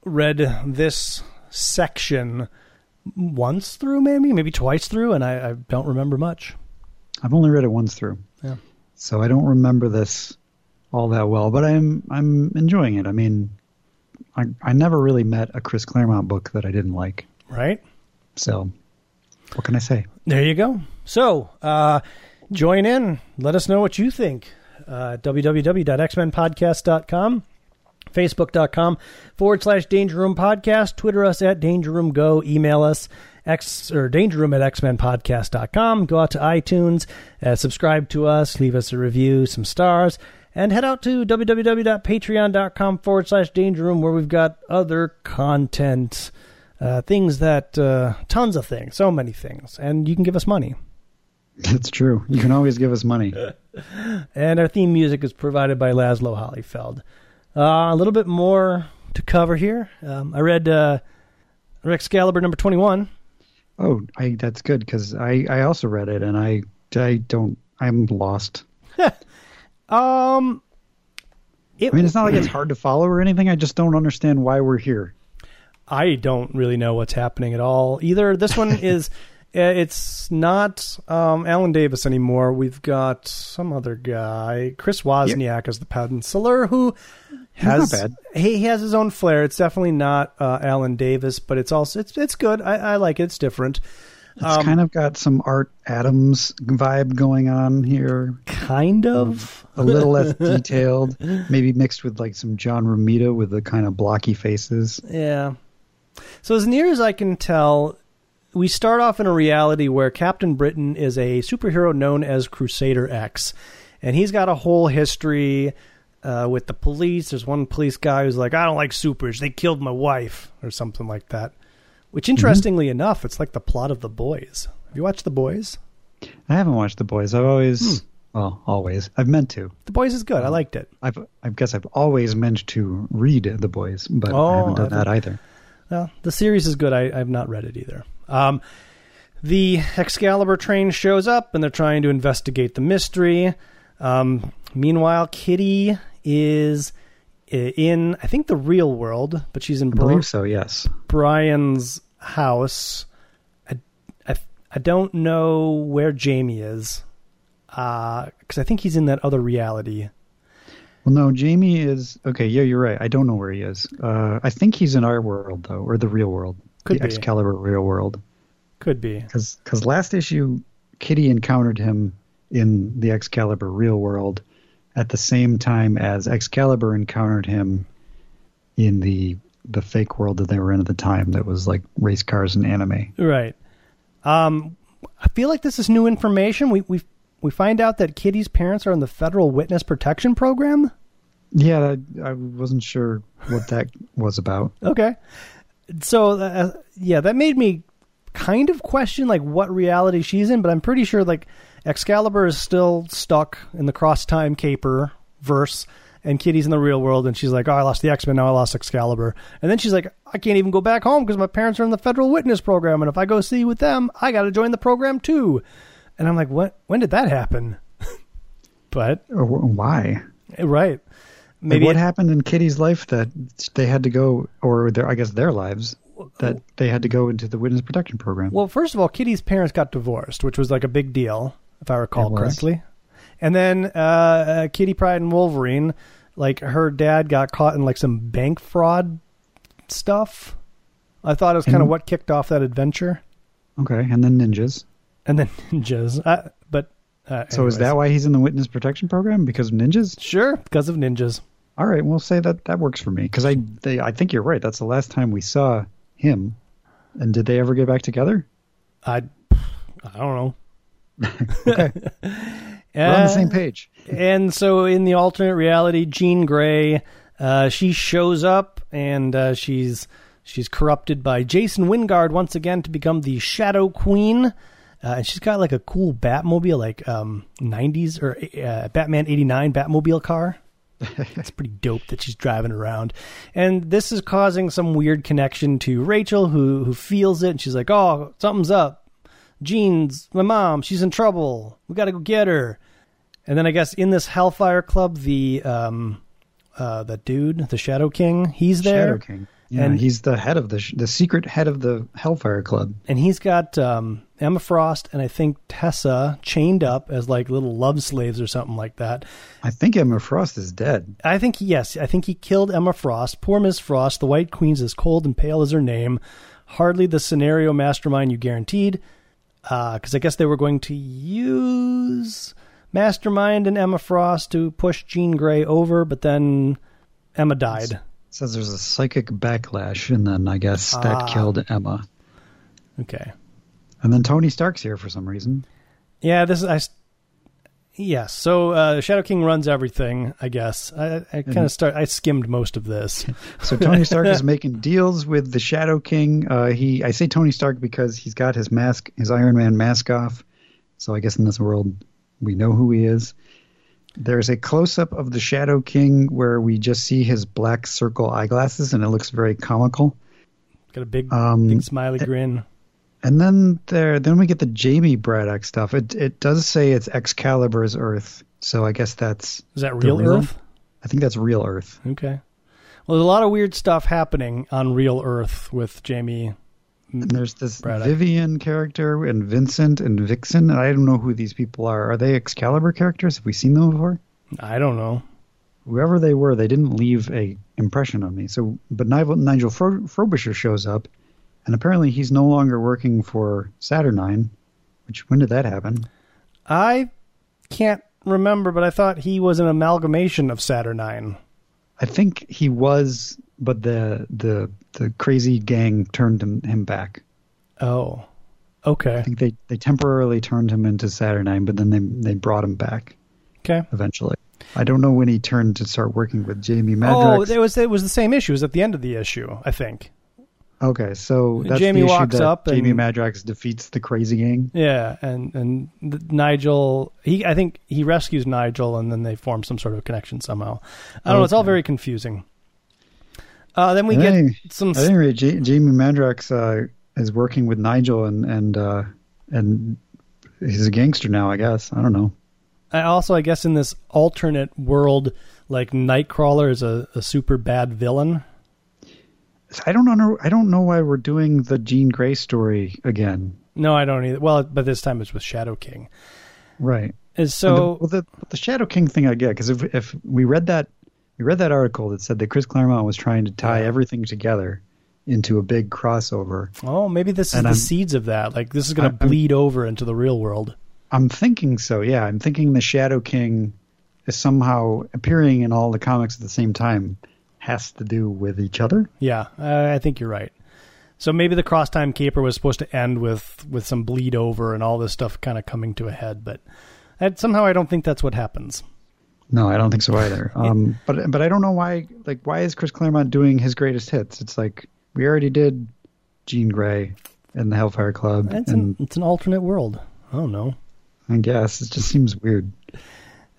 read this section once through, maybe maybe twice through, and I, I don't remember much. I've only read it once through. Yeah. So I don't remember this all that well, but I'm I'm enjoying it. I mean, I I never really met a Chris Claremont book that I didn't like. Right So what can I say? there, you go. So uh, join in. Let us know what you think. Uh, www.xmenpodcast.com. Facebook.com forward slash Danger Room Podcast. Twitter us at Danger Room Go. Email us X or Danger Room at XMenPodcast.com. Go out to iTunes, uh, subscribe to us, leave us a review, some stars, And head out to www.patreon.com forward slash danger room where we've got other content, uh, things that, uh, tons of things, so many things. And you can give us money. That's true. You can always give us money. (laughs) And our theme music is provided by Lazlo Hollyfeld. Uh, a little bit more to cover here. Um, I read uh, Excalibur number 21. Oh, I, that's good because I, I also read it and I, I don't, I'm lost. (laughs) Um, it, I mean, it's not like it's (clears throat) hard to follow or anything. I just don't understand why we're here. I don't really know what's happening at all either. This one (laughs) is it's not um, Alan Davis anymore. We've got some other guy, Chris Wozniak, as the penciler, who has he, he has his own flair. It's definitely not uh, Alan Davis, but it's also it's it's good. I, I like it. It's different. It's Um, kind of got some Art Adams vibe going on here. Kind of. A little less (laughs) detailed, maybe mixed with like some John Romita with the kind of blocky faces. Yeah. So as near as I can tell, we start off in a reality where Captain Britain is a superhero known as Crusader X, and he's got a whole history uh, with the police. There's one police guy who's like, "I don't like supers. They killed my wife," or something like that. Which, interestingly enough, it's like the plot of The Boys. Have you watched The Boys? I haven't watched The Boys. I've always, Hmm. well, always. I've meant to. The Boys is good. I liked it. I've, I guess I've always meant to read The Boys, but Oh, I haven't done I that either. Well, the series is good. I, I've not read it either. Um, the Excalibur train shows up, and they're trying to investigate the mystery. Um, meanwhile, Kitty is in, I think, the real world, but she's in I Bri- believe so. Yes. Brian's house. I, I, I don't know where Jamie is, because I think he's in that other reality. Well, no, Jamie is okay. Yeah, you're right. I don't know where he is. Uh, I think he's in our world though, or the real world, Could the be. Excalibur real world. Could be. Because last issue, Kitty encountered him in the Excalibur real world at the same time as Excalibur encountered him in the the fake world that they were in at the time. That was like race cars and anime. Right. Um, I feel like this is new information. We we we find out that Kitty's parents are in the federal witness protection program. Yeah, I, I wasn't sure what that was about. Okay. So uh, yeah, that made me kind of question like what reality she's in, but I'm pretty sure like Excalibur is still stuck in the cross time caper verse. And Kitty's in the real world, and she's like, "Oh, I lost the X Men, now I lost Excalibur." And then she's like, "I can't even go back home because my parents are in the federal witness program, and if I go see with them, I got to join the program too." And I'm like, "What? When did that happen?" (laughs) but Or why? right, Like, what it- happened in Kitty's life that they had to go, or their, I guess their lives, that they had to go into the witness protection program? Well, first of all, Kitty's parents got divorced, which was like a big deal, if I recall correctly. And then uh, uh, Kitty Pryde and Wolverine, like her dad got caught in like some bank fraud stuff. I thought it was kind of what kicked off that adventure. okay, and then ninjas. And then (laughs) ninjas. Uh, but uh, So is that why he's in the witness protection program because of ninjas? sure because of ninjas? All right, we'll say that that works for me because I they, I think you're right. That's the last time we saw him. And did they ever get back together? I I don't know. (laughs) Okay, (laughs) we're on the same page. and so in the alternate reality, Jean Grey, uh, she shows up and uh, she's she's corrupted by Jason Wyngarde once again to become the Shadow Queen. Uh, and she's got like a cool Batmobile, like um, 90s or uh, Batman 89 Batmobile car. (laughs) It's pretty dope that she's driving around. And this is causing some weird connection to Rachel, who, who feels it. And she's like, oh, something's up. Jean's my mom. She's in trouble. We got to go get her. And then I guess in this Hellfire Club, the um, uh, the dude, the Shadow King, he's there, Shadow King. Yeah, And- he's the head of the sh- the secret head of the Hellfire Club. and he's got um, Emma Frost and I think Tessa chained up as like little love slaves or something like that. I think Emma Frost is dead. I think yes, I think he killed Emma Frost. Poor Miss Frost, the White Queen's as cold and pale as her name. Hardly the scenario mastermind you guaranteed, because I guess they were going to use Mastermind and Emma Frost to push Jean Grey over, but then Emma died. Says there's a psychic backlash, and then I guess Ah. that killed Emma. Okay. And then Tony Stark's here for some reason. Yeah, this is I. Yes. So uh, Shadow King runs everything. I guess I, I kind of start. I skimmed most of this. (laughs) So Tony Stark is (laughs) making deals with the Shadow King. Uh, he, I say Tony Stark because he's got his mask, his Iron Man mask off. So I guess in this world, we know who he is. There's a close up of the Shadow King where we just see his black circle eyeglasses, and it looks very comical. Got a big, Um, big smiley grin. And then there, then we get the Jamie Braddock stuff. It it does say it's Excalibur's Earth, so I guess that's Is that real, real- Earth? I think that's real Earth. Okay. Well, there's a lot of weird stuff happening on real Earth with Jamie. And there's this Braddock. Vivian character and Vincent and Vixen, and I don't know who these people are. Are they Excalibur characters? Have we seen them before? I don't know. Whoever they were, they didn't leave a impression on me. So, but Nigel, Nigel Fro- Frobisher shows up, and apparently he's no longer working for Saturnyne. Which when did that happen? I can't remember, but I thought he was an amalgamation of Saturnyne. I think he was, but the the the crazy gang turned him, him back. Oh, okay, I think they, they temporarily turned him into Saturnyne, but then they they brought him back okay. eventually. I don't know when he turned to start working with Jamie Madrox. Oh, it was it was the same issue. It was at the end of the issue, I think. okay, so that's Jamie the issue walks that up Jamie and- Madrox defeats the crazy gang. Yeah, and and Nigel, he I think he rescues Nigel, and then they form some sort of connection somehow. I don't know. It's all very confusing. Uh, then we I get some. I think Ja- Jamie Madrox uh, is working with Nigel and and uh, and he's a gangster now. I guess I don't know. I also, I guess, in this alternate world, like Nightcrawler is a, a super bad villain. I don't know. I don't know why we're doing the Jean Grey story again. No, I don't either. Well, but this time it's with Shadow King. Right. And And so, the, well, the the Shadow King thing I get because if if we read that we read that article that said that Chris Claremont was trying to tie Yeah. everything together into a big crossover. oh, maybe this is And the I'm- seeds of that. Like this is going to I'm- bleed over into the real world. I'm thinking so. Yeah, I'm thinking the Shadow King is somehow appearing in all the comics at the same time has to do with each other. Yeah, I I think you're right. So maybe the cross time caper was supposed to end with with some bleed over and all this stuff kind of coming to a head, but that, somehow I don't think that's what happens. No, I don't think so either. (laughs) Um, but but I don't know why. Like, why is Chris Claremont doing his greatest hits? It's like we already did Jean Grey and the Hellfire Club, It's and an it's an alternate world. I don't know. I guess it just seems weird.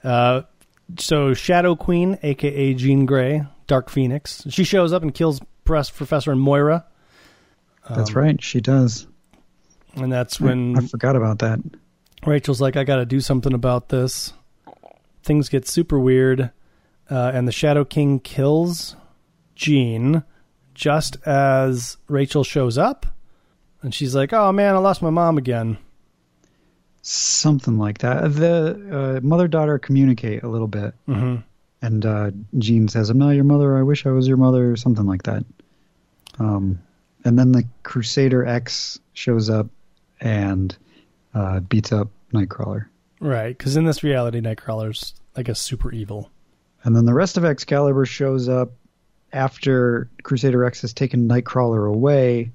Uh, so Shadow Queen, aka Jean Grey, Dark Phoenix, she shows up and kills Press Professor and Moira, That's Um, right, she does. and that's when I when forgot about that. Rachel's like, "I got to do something about this." Things get super weird, uh, and the Shadow King kills Jean just as Rachel shows up, and she's like, "Oh man, I lost my mom again." Something like that. The uh, mother daughter communicate a little bit, hmm and uh, Jean says, "I'm not your mother. I wish I was your mother," or something like that. Um, and then the Crusader X shows up and uh, beats up Nightcrawler. Right, because in this reality, Nightcrawler's like a super evil. And then the rest of Excalibur shows up after Crusader X has taken Nightcrawler away,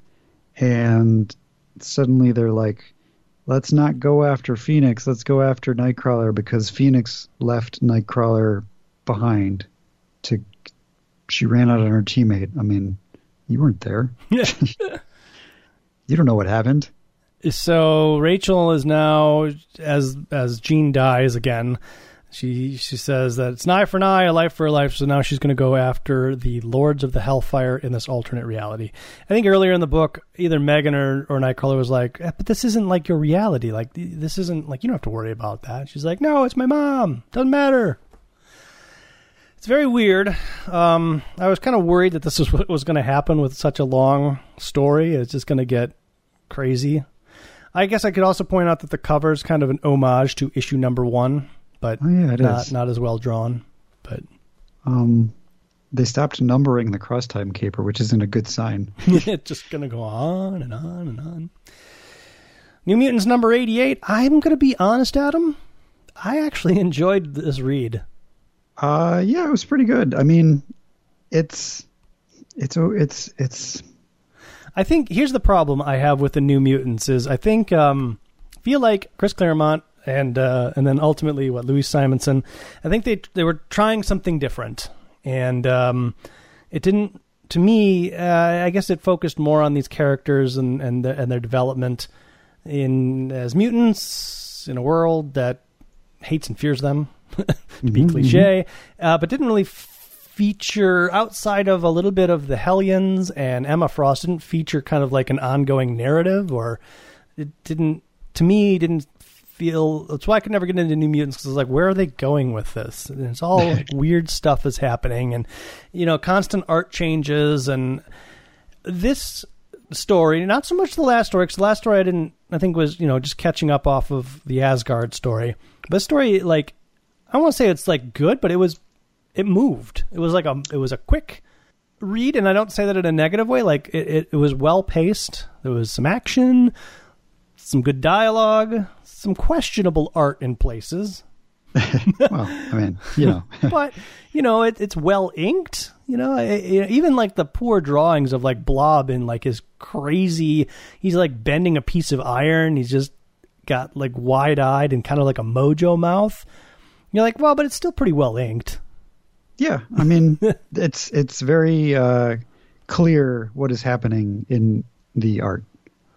and suddenly they're like, let's not go after Phoenix, let's go after Nightcrawler because Phoenix left Nightcrawler behind to she ran out on her teammate. I mean, you weren't there. (laughs) (laughs) You don't know what happened. So Rachel is now as as Jean dies again. She she says that it's an eye for an eye, a life for a life. So now she's going to go after the lords of the Hellfire in this alternate reality. I think earlier in the book, either Megan or or Nightcrawler was like, "Eh, "But this isn't like your reality. Like this isn't like you don't have to worry about that." She's like, "No, it's my mom. Doesn't matter." It's very weird. Um, I was kind of worried that this was what was going to happen with such a long story. It's just going to get crazy. I guess I could also point out that the cover is kind of an homage to issue number one, but Oh yeah, it is. not not as well drawn. But Um, they stopped numbering the cross time caper, which isn't a good sign. (laughs) it's just gonna go on and on and on. New Mutants number eighty-eight. I'm gonna be honest, Adam. I actually enjoyed this read. Uh, yeah, it was pretty good. I mean, it's it's it's it's I think here's the problem I have with the New Mutants is I think um, feel like Chris Claremont and uh, and then ultimately what Louise Simonson. I think they they were trying something different, and um, it didn't. To me, uh, I guess it focused more on these characters and and, the, and their development in as mutants in a world that hates and fears them. (laughs) to be Mhm, cliche, uh, but didn't really feature outside of a little bit of the Hellions and Emma Frost didn't feature kind of like an ongoing narrative or it didn't to me didn't feel that's why I could never get into New Mutants because I was like where are they going with this? And it's all (laughs) weird stuff is happening and you know constant art changes and this story not so much the last story because the last story I didn't I think was you know just catching up off of the Asgard story. But this story like I want to say it's like good but it was it moved. It was like a it was a quick read and I don't say that in a negative way like it, it, it was well paced there was some action some good dialogue some questionable art in places. (laughs) Well, I mean, you know, (laughs) but you know it, it's well inked you know? It, even like the poor drawings of like blob in like his crazy he's like bending a piece of iron. He's just got like wide-eyed and kind of like a mojo mouth. You're like well but it's still pretty well inked yeah. I mean, (laughs) it's it's very uh, clear what is happening in the art,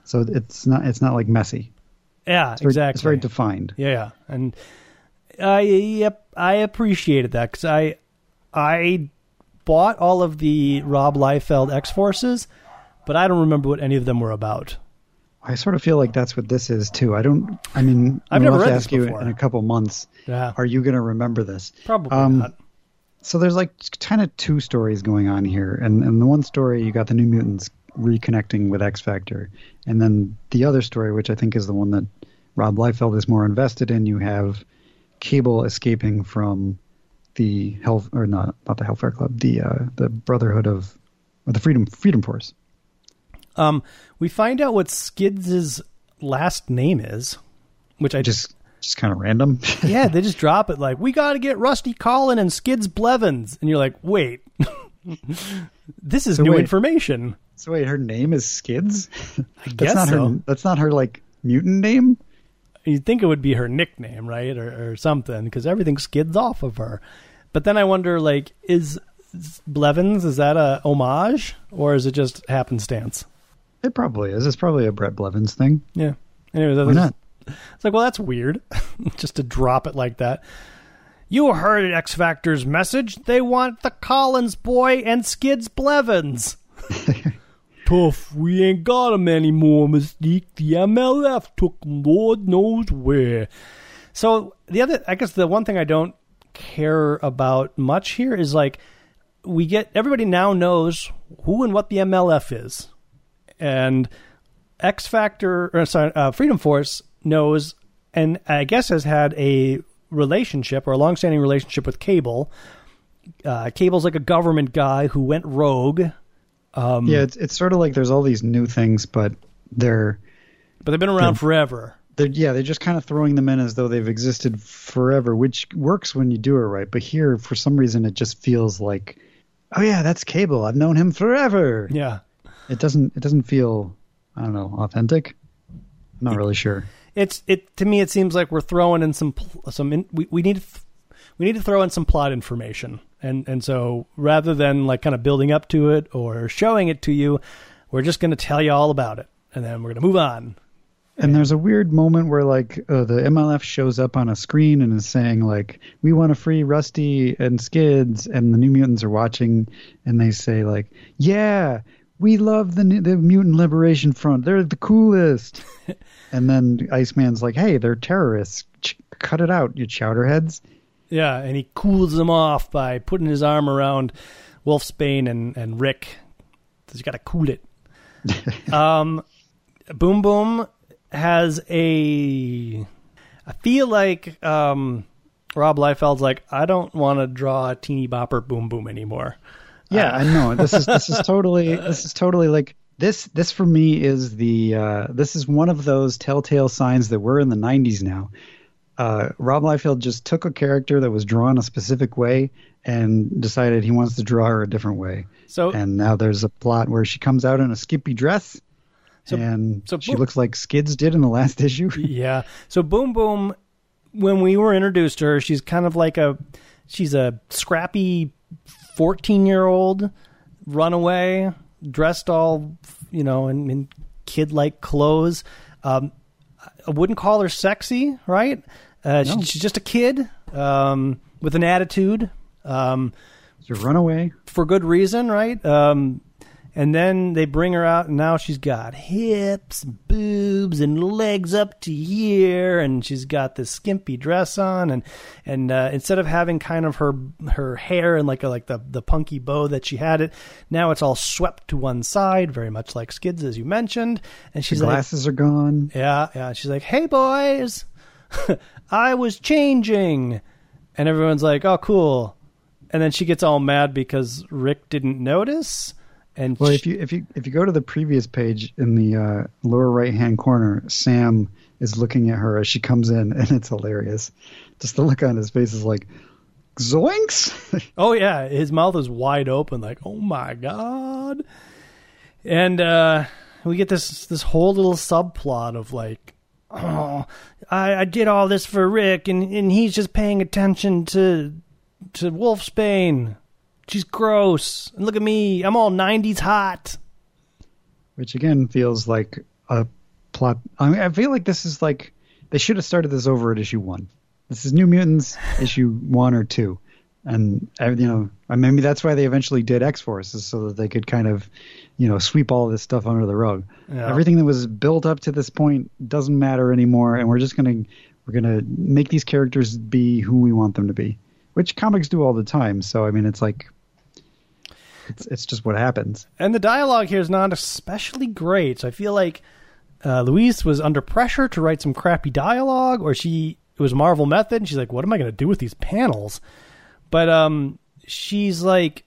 so it's not it's not like messy. yeah It's very, exactly It's very defined. Yeah, yeah, and I yep, I appreciated that because I I bought all of the Rob Liefeld X Forces, but I don't remember what any of them were about. I sort of feel like that's what this is too. I don't. I mean, I've never have to read this ask you before. in a couple months. Yeah, Are you going to remember this? probably um, not. So there's like kind of two stories going on here, and and the one story you got the New Mutants reconnecting with X Factor, and then the other story, which I think is the one that Rob Liefeld is more invested in, you have Cable escaping from the Hell or not not the Hellfire Club, the uh, the Brotherhood of or the Freedom Freedom Force. Um, we find out what Skids' last name is, which I just Just kind of random. (laughs) yeah, they just drop it like we got to get Rusty Collin and Skids Blevins, and you're like, wait, (laughs) this is So new wait. information. so wait, her name is Skids. I (laughs) that's guess not so. her. That's not her like mutant name. You'd think it would be her nickname, right, or, or something, because everything skids off of her. But then I wonder, like, is Blevins is that a homage or is it just happenstance? It probably is. It's probably a Bret Blevins thing. Yeah. Anyway, that Why was- not? It's like, well, that's weird, (laughs) just to drop it like that. You heard X Factor's message. They want the Collins boy and Skids Blevins. (laughs) Tough, we ain't got 'em anymore, Mystique. The MLF took Lord knows where. So the other, I guess, the one thing I don't care about much here is like we get everybody now knows who and what the MLF is, and X Factor, or sorry, uh, Freedom Force knows, and I guess has had a relationship or a long-standing relationship with Cable. Uh, Cable's like a government guy who went rogue. Um, Yeah, it's it's sort of like there's all these new things, but they're but they've been around forever. they're yeah they're just kind of throwing them in as though they've existed forever, which works when you do it right. But here, for some reason, it just feels like, oh yeah, that's Cable. I've known him forever. Yeah, It doesn't it doesn't feel I don't know authentic. I'm not really sure. it's it to me. It seems like we're throwing in some some. In, we we need to th- we need to throw in some plot information, and and so rather than like kind of building up to it or showing it to you, we're just going to tell you all about it, and then we're going to move on. And there's a weird moment where like uh, the MLF shows up on a screen and is saying like we want to free Rusty and Skids and the New Mutants are watching and they say like yeah we love the the Mutant Liberation Front they're the coolest (laughs) and then Iceman's like hey they're terrorists Ch- cut it out you chowderheads Yeah, and he cools them off by putting his arm around Wolfsbane and, and Rick. He's got to cool it. (laughs) um, Boom Boom has a. I feel like um, Rob Liefeld's like, I don't want to draw a teeny bopper Boom Boom anymore. Yeah I know this is this is totally this is totally like this this for me is the uh, this is one of those telltale signs that we're in the 90s now uh, Rob Liefeld just took a character that was drawn a specific way and decided he wants to draw her a different way. So And now there's a plot where she comes out in a skimpy dress, So- and so she Bo- looks like Skids did in the last issue. (laughs) yeah, so Boom Boom when we were introduced to her, she's kind of like a she's a scrappy 14 year old runaway, dressed all you know in, in kid like clothes. Um, I wouldn't call her sexy, right? Uh, No. she, she's just a kid um, with an attitude. Um, She's a runaway. for good reason, right? Um, and then they bring her out, and now she's got hips, boobs, and legs up to here, and she's got this skimpy dress on, and and uh, instead of having kind of her her hair and like a, like the the punky bow that she had it, now it's all swept to one side, very much like Skids as you mentioned, and she's like, glasses are gone. yeah, yeah. She's like, "Hey boys, (laughs) I was changing," and everyone's like, "Oh, cool." And then she gets all mad because Rick didn't notice. And Well, if you if you if you go to the previous page in the uh, lower right hand corner, Sam is looking at her as she comes in, and it's hilarious. Just the look on his face is like, "Zoinks!" (laughs) oh yeah, his mouth is wide open, like, "Oh my god!" And uh, we get this this whole little subplot of like, "Oh, I, I did all this for Rick, and and he's just paying attention to to Wolfsbane. She's gross. And look at me, I'm all '90s hot." Which again feels like a plot. I, mean, I feel like this is like they should have started this over at issue one. This is New Mutants issue one or two, and uh, you know, and maybe that's why they eventually did X Force, is so that they could kind of, you know, sweep all this stuff under the rug. Yeah. Everything that was built up to this point doesn't matter anymore, and we're just gonna we're gonna make these characters be who we want them to be, which comics do all the time. So I mean, it's like. It's, it's just what happens. And the dialogue here is not especially great. So I feel like uh, Louise was under pressure to write some crappy dialogue, or she it was Marvel method. And she's like, "What am I going to do with these panels?" But um, she's like,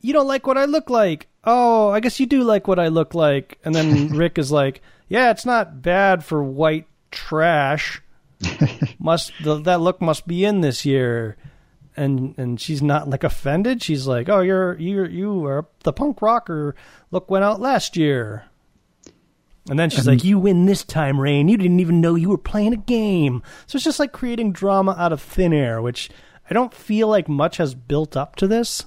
"You don't like what I look like? Oh, I guess you do like what I look like." And then (laughs) Rick is like, "Yeah, it's not bad for white trash. (laughs) must the, that look must be in this year." And and she's not like offended. She's like, "Oh, you're you you are the punk rocker. Look, went out last year." And then she's like, "You win this time, Rain. You didn't even know you were playing a game." So it's just like creating drama out of thin air, which I don't feel like much has built up to this. I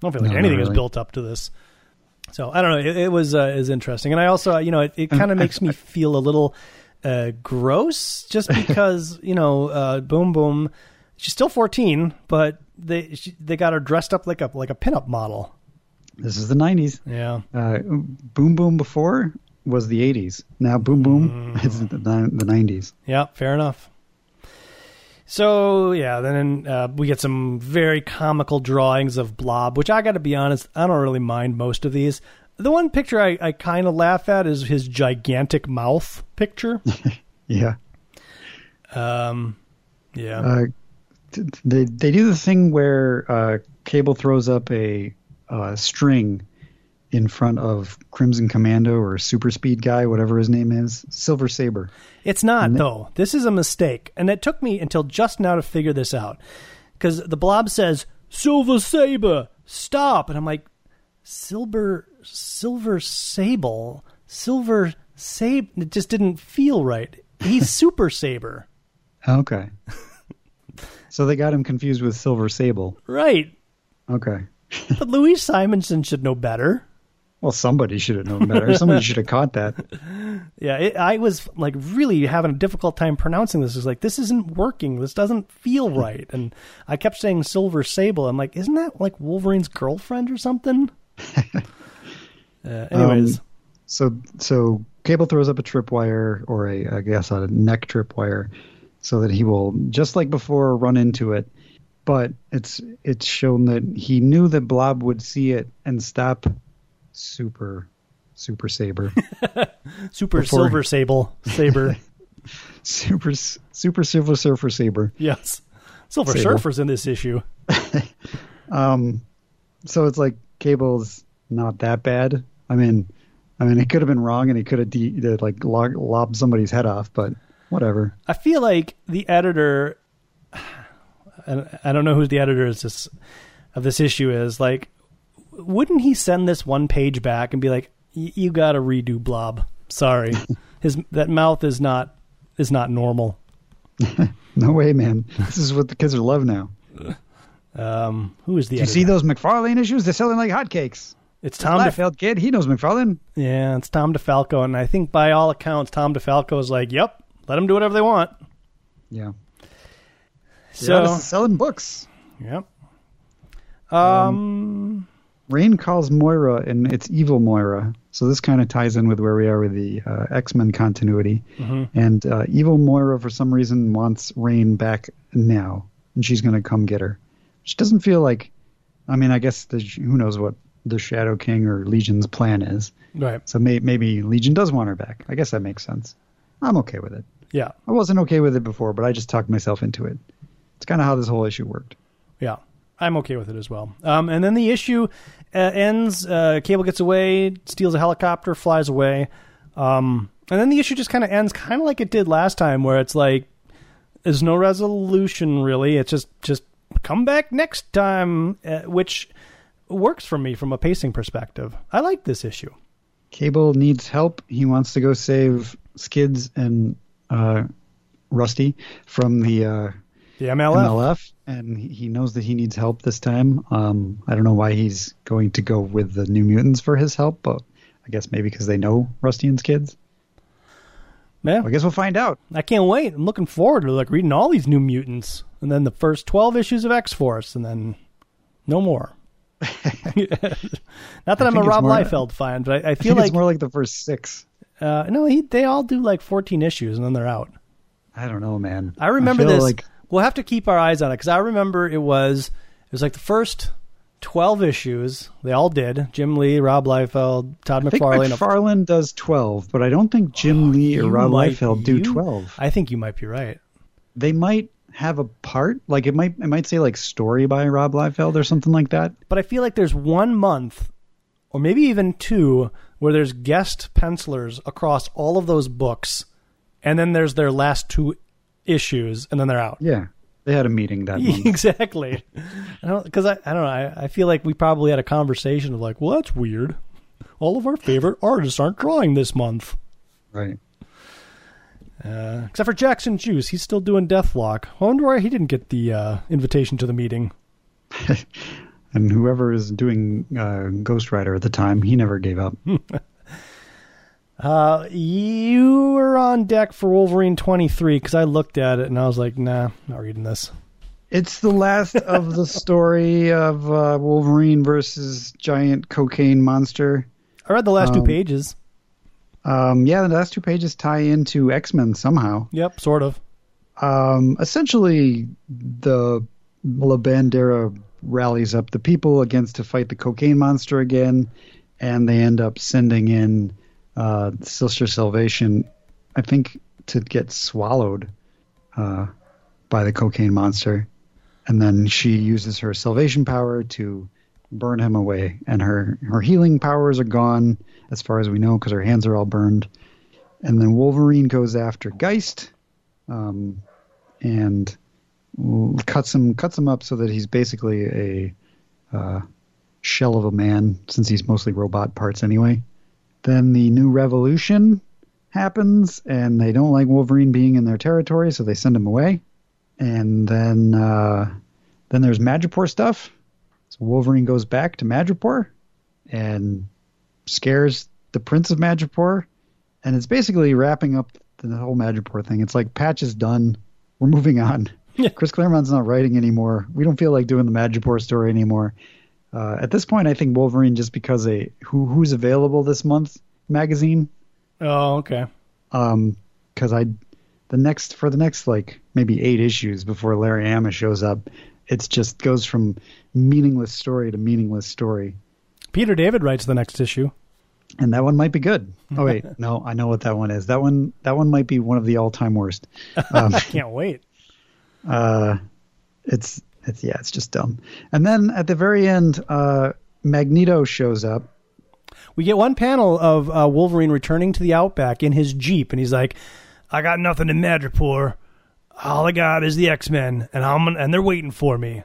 don't feel like No, anything has built up to this. So I don't know. It, it was uh, is interesting, and I also you know it, it kind of makes me feel a little uh, gross just (laughs) because you know uh, Boom Boom. She's still fourteen, but they she, they got her dressed up like a like a pinup model. This is the '90s. Yeah, Uh, Boom Boom before was the 80s. Now Boom Boom is the, the 90s. yeah, fair enough. So yeah, then uh, we get some very comical drawings of Blob, which I got to be honest, I don't really mind most of these. The one picture I, I kind of laugh at is his gigantic mouth picture. (laughs) Yeah. Um, yeah. Uh, they they do the thing where uh, Cable throws up a uh, string in front of Crimson Commando or Super Speed guy, whatever his name is, Silver Saber. It's not And- though. This is a mistake, and it took me until just now to figure this out. Because the blob says "Silver Saber, stop," and I'm like, "Silver, Silver Sable, Silver Saber." It just didn't feel right. He's (laughs) Super Saber, Okay. So they got him confused with Silver Sable. right? Okay. (laughs) But Louise Simonson should know better. Well, somebody should have known better. Somebody should have caught that. (laughs) Yeah, it, I was like really having a difficult time pronouncing this. It's like this isn't working. This doesn't feel right. And I kept saying Silver Sable. I'm like, isn't that like Wolverine's girlfriend or something? (laughs) uh, anyways, Um, So so Cable throws up a tripwire or a I guess a neck tripwire so that he will just like before run into it. But it's it's shown that he knew that Blob would see it and stop super super saber. (laughs) Super before- Silver Sable Saber. (laughs) super super silver surfer saber. yes, Silver Sable. Surfer's in this issue. (laughs) Um so it's like Cable's not that bad. I mean I mean it could have been wrong and he could have de- like log- lobbed somebody's head off, but whatever. I feel like the editor, and I don't know who the editor is this of this issue is. Like, wouldn't he send this one page back and be like, "Y- "You got to redo Blob. Sorry, (laughs) his that mouth is not is not normal." (laughs) No way, man. This is what the kids are love now. Um, who is the Do you see those McFarlane issues? They're selling like hotcakes. It's Tom. Def- Liefeld kid, he knows McFarlane. yeah, it's Tom DeFalco, and I think by all accounts, Tom DeFalco is like, "Yep, let them do whatever they want." Yeah. So, yeah, this is selling books. yep. Um, Rain calls Moira, and it's evil Moira. So this kind of ties in with where we are with the uh, X Men continuity. And uh, evil Moira, for some reason, wants Rain back now, and she's going to come get her. She doesn't feel like. I mean, I guess the, who knows what the Shadow King or Legion's plan is. right. So may, maybe Legion does want her back. I guess that makes sense. I'm okay with it. Yeah. I wasn't okay with it before, but I just talked myself into it. It's kind of how this whole issue worked. Yeah, I'm okay with it as well. Um, and then the issue uh, ends. Uh, Cable gets away, steals a helicopter, flies away. Um, and then the issue just kind of ends, kind of like it did last time, where it's like there's no resolution really. It's just just come back next time, uh, which works for me from a pacing perspective. I like this issue. Cable needs help. He wants to go save Skids and uh, Rusty from the uh, The MLF. MLF, and he- knows that he needs help this time. Um, I don't know why he's going to go with the New Mutants for his help, but I guess maybe because they know Rusty and Skids. Yeah, I guess we'll find out. I can't wait. I'm looking forward to like reading all these new mutants, and then the first twelve issues of X Force, and then no more. (laughs) (laughs) Not that I I'm a Rob Liefeld fan, but I, I I feel think like it's more like the first six. Uh, no, he, they all do like 14 issues, and then they're out. I don't know, man. I remember feel this. Like, We'll have to keep our eyes on it because I remember it was it was like the first 12 issues. They all did. Jim Lee, Rob Liefeld, Todd I McFarlane. McFarlane does twelve, but I don't think Jim Lee or Rob might- Liefeld do you- twelve. I think you might be right. they might have a part like it might it might say like story by Rob Liefeld or something like that. but I feel like there's one month, or maybe even two, where there's guest pencilers across all of those books, and then there's their last two issues, and then they're out. Yeah, they had a meeting that (laughs) month. exactly. Because I, I, don't know. I, I feel like we probably had a conversation of like, well, that's weird. All of our favorite artists aren't drawing this month, right. uh, except for Jackson Guice. He's still doing Deathlok. I wonder why he didn't get the uh, invitation to the meeting. (laughs) And whoever is doing uh, Ghost Rider at the time, he never gave up. (laughs) Uh, you were on deck for Wolverine 23 because I looked at it and I was like, nah, not reading this. It's the last (laughs) of the story of uh, Wolverine versus giant cocaine monster. I read the last two Um, pages. Um, yeah, the last two pages tie into X Men somehow. Yep, sort of. Um, essentially, the La Bandera rallies up the people against to fight the cocaine monster again, and they end up sending in uh, Sister Salvation, I think, to get swallowed uh, by the cocaine monster, and then she uses her salvation power to burn him away, and her her healing powers are gone as far as we know because her hands are all burned. And then Wolverine goes after Geist, um, and cuts him cuts him up so that he's basically a uh, shell of a man since he's mostly robot parts anyway. Then the new revolution happens, and they don't like Wolverine being in their territory, so they send him away. And then uh, then there's Madripoor stuff. So Wolverine goes back to Madripoor and scares the Prince of Madripoor, and it's basically wrapping up the whole Madripoor thing. It's like patch is done. We're moving on. Yeah. Chris Claremont's not writing anymore. We don't feel like doing the Madripoor story anymore. Uh, at this point, I think Wolverine just because a who who's available this month magazine. Oh, okay. Um, because I the next for the next like maybe eight issues before Larry Hama shows up, it's just goes from meaningless story to meaningless story, Peter David writes the next issue. and that one might be good. (laughs) Oh wait, no, I know what that one is. That one that one might be one of the all time worst. (laughs) Um, Can't wait. Uh, it's it's yeah, it's just dumb. And then at the very end, uh, Magneto shows up. We get one panel of uh, Wolverine returning to the Outback in his Jeep, and he's like, I got nothing in Madripoor. All I got is the X Men, and I'm and they're waiting for me.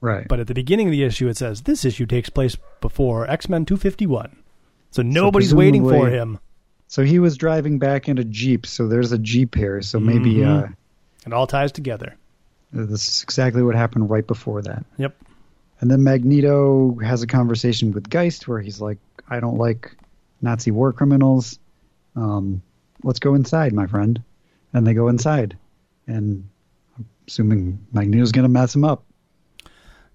Right. But at the beginning of the issue, it says this issue takes place before X Men 251. So nobody's waiting for him. So he was driving back in a Jeep, so there's a Jeep here. So maybe Mhm. uh It all ties together. This is exactly what happened right before that. Yep. And then Magneto has a conversation with Geist where he's like, I don't like Nazi war criminals. Um, let's go inside, my friend. And they go inside. And I'm assuming Magneto's going to mess him up.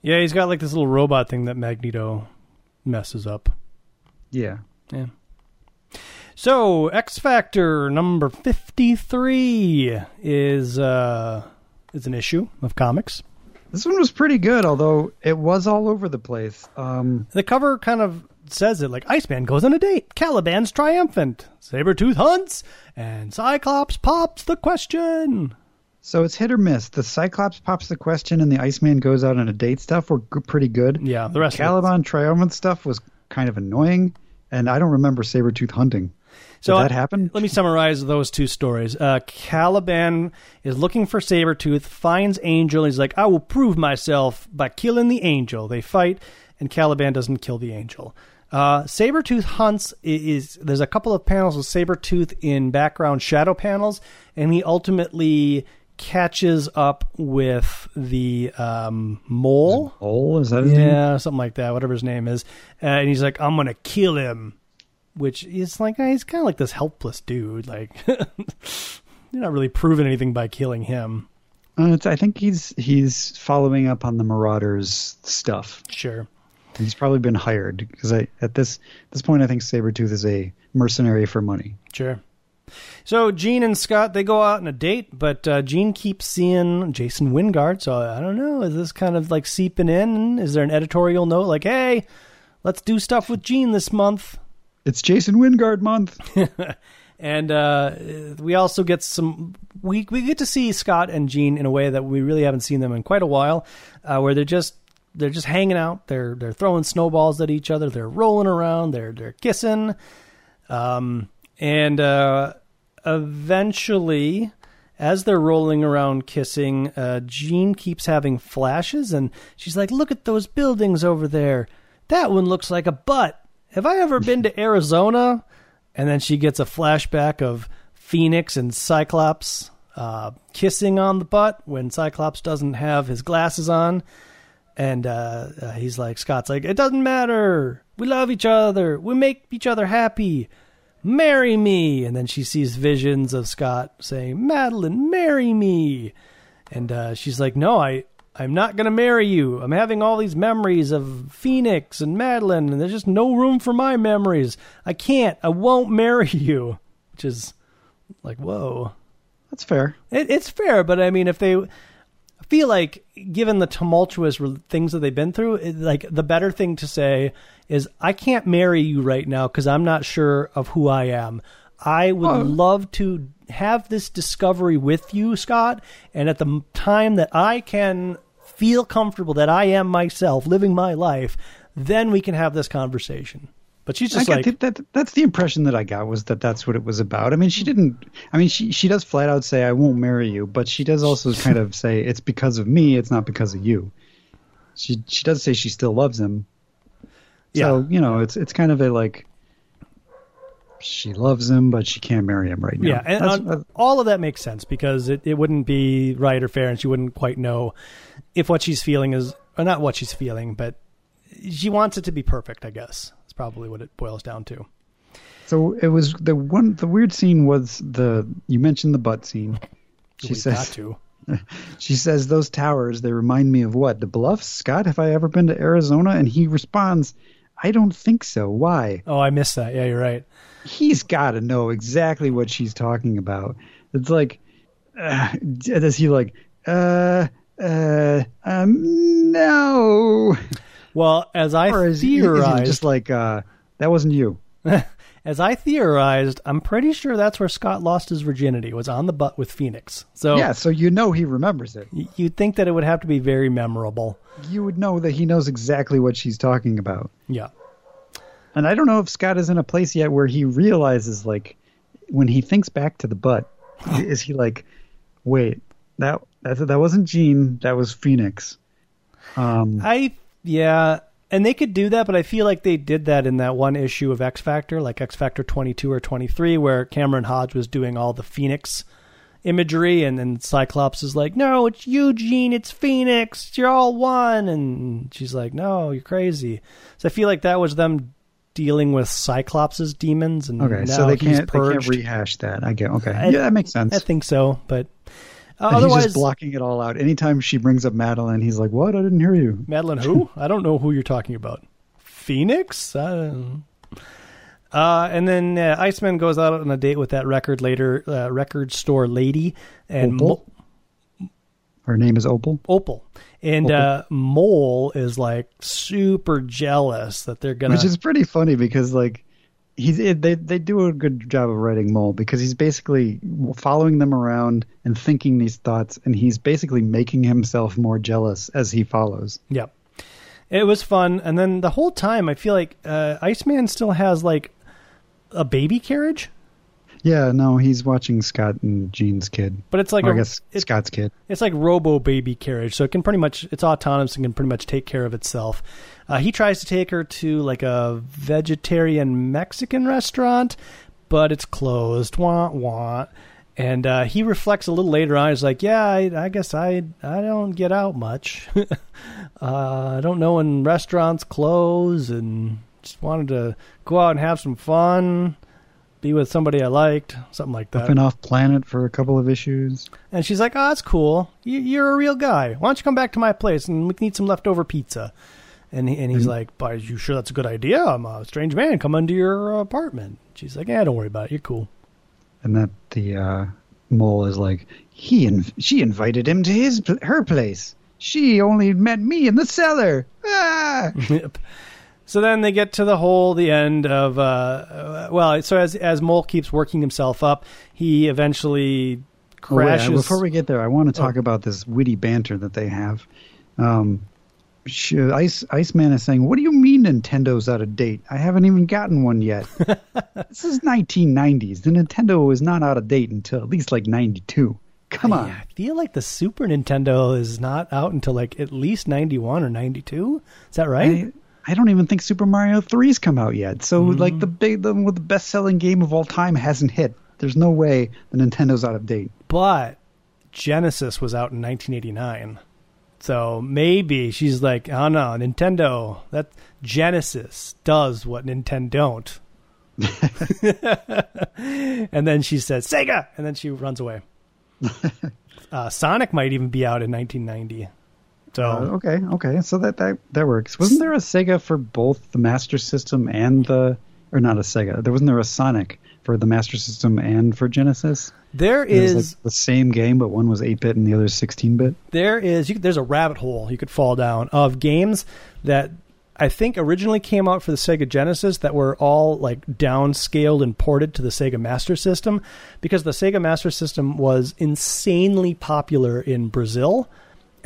Yeah, he's got like this little robot thing that Magneto messes up. Yeah. Yeah. So X Factor number fifty three is uh is an issue of comics. This one was pretty good, although it was all over the place. Um, The cover kind of says it like Iceman goes on a date, Caliban's triumphant, Sabretooth hunts, and Cyclops pops the question. so it's hit or miss. The Cyclops pops the question, and the Iceman goes out on a date stuff were g- pretty good. Yeah, the rest of Caliban triumphant stuff was kind of annoying, and I don't remember Sabretooth hunting. Did So that happen? Let me summarize those two stories. Uh, Caliban is looking for Sabretooth, finds Angel. He's like, I will prove myself by killing the Angel. They fight, and Caliban doesn't kill the Angel. Uh, Sabretooth hunts i- is, there's a couple of panels with Sabretooth in background shadow panels, and he ultimately catches up with the um, mole. Oh, is that his name? Yeah, something like that, whatever his name is. Uh, and he's like, I'm going to kill him. Which is like, he's kind of like this helpless dude. Like, (laughs) you're not really proving anything by killing him. Uh, it's, I think he's he's following up on the Marauders stuff. Sure. He's probably been hired because I at this this point I think Sabretooth is a mercenary for money. Sure. So Jean and Scott they go out on a date, but uh, Jean keeps seeing Jason Wyngarde. So I don't know, is this kind of like seeping in? Is there an editorial note like, "Hey, let's do stuff with Jean this month"? It's Jason Wyngarde month. (laughs) And uh, we also get some. We we get to see Scott and Jean in a way that we really haven't seen them in quite a while, uh, where they're just they're just hanging out. They're they're throwing snowballs at each other. They're rolling around. They're they're kissing. Um, and uh, eventually, as they're rolling around kissing, uh, Jean keeps having flashes, and she's like, "Look at those buildings over there. That one looks like a butt. Have I ever been to Arizona?" And then she gets a flashback of Phoenix and Cyclops uh, kissing on the butt when Cyclops doesn't have his glasses on. And uh, uh, he's like, Scott's like, it doesn't matter. We love each other. We make each other happy. Marry me. And then she sees visions of Scott saying, Madelyne, marry me. And uh, she's like, no, I, I'm not going to marry you. I'm having all these memories of Phoenix and Madelyne, and there's just no room for my memories. I can't. I won't marry (laughs) you. Which is like, whoa. That's fair. It, it's fair, but I mean, if they I feel like, given the tumultuous things that they've been through, it, like the better thing to say is, I can't marry you right now because I'm not sure of who I am. I would Oh. love to have this discovery with you, Scott, and at the time that I can feel comfortable that I am myself living my life, then we can have this conversation. But she's just got like, the- that, that's the impression that I got was that that's what it was about. I mean, she didn't. I mean, she she does flat out say I won't marry you, but she does also (laughs) kind of say it's because of me. It's not because of you. She she does say she still loves him. So you know, it's it's kind of a like she loves him, but she can't marry him right now. Yeah, and on- all of that makes sense because it, it wouldn't be right or fair, and she wouldn't quite know if what she's feeling is, or not what she's feeling, but she wants it to be perfect. I guess is probably what it boils down to. So it was the one. The weird scene was the you mentioned the butt scene. (laughs) She We says got to. (laughs) she says those towers they remind me of what the bluffs. Scott, have I ever been to Arizona? And he responds, I don't think so. Why? Oh, I missed that. Yeah, you're right. He's got to know exactly what she's talking about. It's like, uh, does he like, uh, uh, um, no, Well, as I or is, he- is theorized, just like, uh, that wasn't you? (laughs) as I theorized, I'm pretty sure that's where Scott lost his virginity was on the butt with Phoenix. So Yeah, so you know he remembers it. y- you'd think that it would have to be very memorable. You would know that he knows exactly what she's talking about. Yeah. And I don't know if Scott is in a place yet where he realizes, like, when he thinks back to the butt, (laughs) is he like, wait, that that that wasn't Jean, that was Phoenix. Um, I yeah, and they could do that, but I feel like they did that in that one issue of X Factor, like X Factor 22 or 23, where Cameron Hodge was doing all the Phoenix imagery, and then Cyclops is like, "No, it's Eugene, it's Phoenix, you're all one," and she's like, "No, you're crazy." So I feel like that was them dealing with Cyclops's demons, and Okay, so they can't they can't rehash that. I get okay. I- yeah, that makes sense. I think so, but uh, otherwise, he's just blocking it all out. Anytime she brings up Madelyne, he's like, "What? I didn't hear you." Madelyne, who? (laughs) I don't know who you're talking about. Phoenix? Uh, and then uh, Iceman goes out on a date with that record later, uh, record store lady, and Opal? Mo- Her name is Opal. Opal, and Opal. uh, Mole is like super jealous that they're gonna. Which is pretty funny because like he's they they do a good job of writing Mole because he's basically following them around and thinking these thoughts, and he's basically making himself more jealous as he follows. Yep. It was fun, and then the whole time I feel like uh, Iceman still has like a baby carriage, Yeah, no, he's watching Scott and Jean's kid. but it's like Or a, I guess it- Scott's kid. It's like Robo Baby carriage, so it can pretty much it's autonomous and can pretty much take care of itself. Uh, he tries to take her to like a vegetarian Mexican restaurant, but it's closed. Wah wah. And uh, he reflects a little later on. He's like, "Yeah, I, I guess I I don't get out much. (laughs) uh, I don't know when restaurants close, and just wanted to go out and have some fun, be with somebody I liked, something like that." Up and off planet for a couple of issues. And she's like, "Oh, that's cool. You, you're a real guy. Why don't you come back to my place and we can eat some leftover pizza?" And he, and he's like, "But are you sure that's a good idea? I'm a strange man. Come into your apartment." She's like, "Yeah, don't worry about it. You're cool." and that the uh, mole is like he and she invited him to his her place. She only met me in the cellar. Ah! (laughs) So then they get to the whole the end of uh, uh well so as as Mole keeps working himself up he eventually Oh, wait, crashes before we get there, I want to talk Oh. about this witty banter that they have. Um, Ice Iceman is saying, "What do you mean Nintendo's out of date? I haven't even gotten one yet. (laughs) this is 1990s. The Nintendo was not out of date until at least like 92. Come on." I feel like the Super Nintendo is not out until like at least 91 or 92 is that right I, I don't even think Super Mario 3's come out yet. So Mm-hmm. like the big the, the best selling game of all time hasn't hit. There's no way the Nintendo's out of date. but Genesis was out in 1989. So maybe she's like, oh no, Nintendo, that Genesis does what Nintendo don't. (laughs) and then she says, Sega! And then she runs away. (laughs) uh, Sonic might even be out in 1990. So, Uh, okay, okay, so that, that that works. Wasn't there a Sega for both the Master System and the, or not a Sega? There wasn't there a Sonic for the Master System and for Genesis? there It was is like the same game, but one was 8-bit and the other 16-bit. there is you could, there's a rabbit hole you could fall down of games that I think originally came out for the Sega Genesis that were all like downscaled and ported to the Sega Master System because the Sega Master System was insanely popular in Brazil.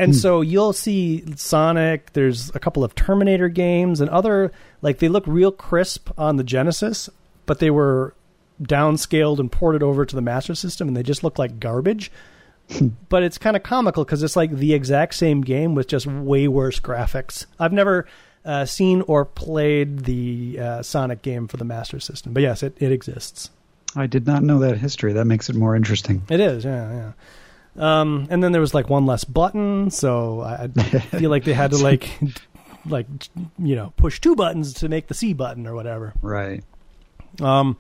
And so you'll see Sonic, there's a couple of Terminator games and other like they look real crisp on the Genesis, but they were downscaled and ported over to the Master System and they just look like garbage but it's kind of comical because it's like the exact same game with just way worse graphics. I've never uh, seen or played the uh, Sonic game for the Master System, but yes, it, it exists. I did not know that history. That makes it more interesting. It is, yeah, yeah. Um, and then there was like one less button, so I I (laughs) feel like they had to like, like you know, push two buttons to make the C button or whatever. Right. Um,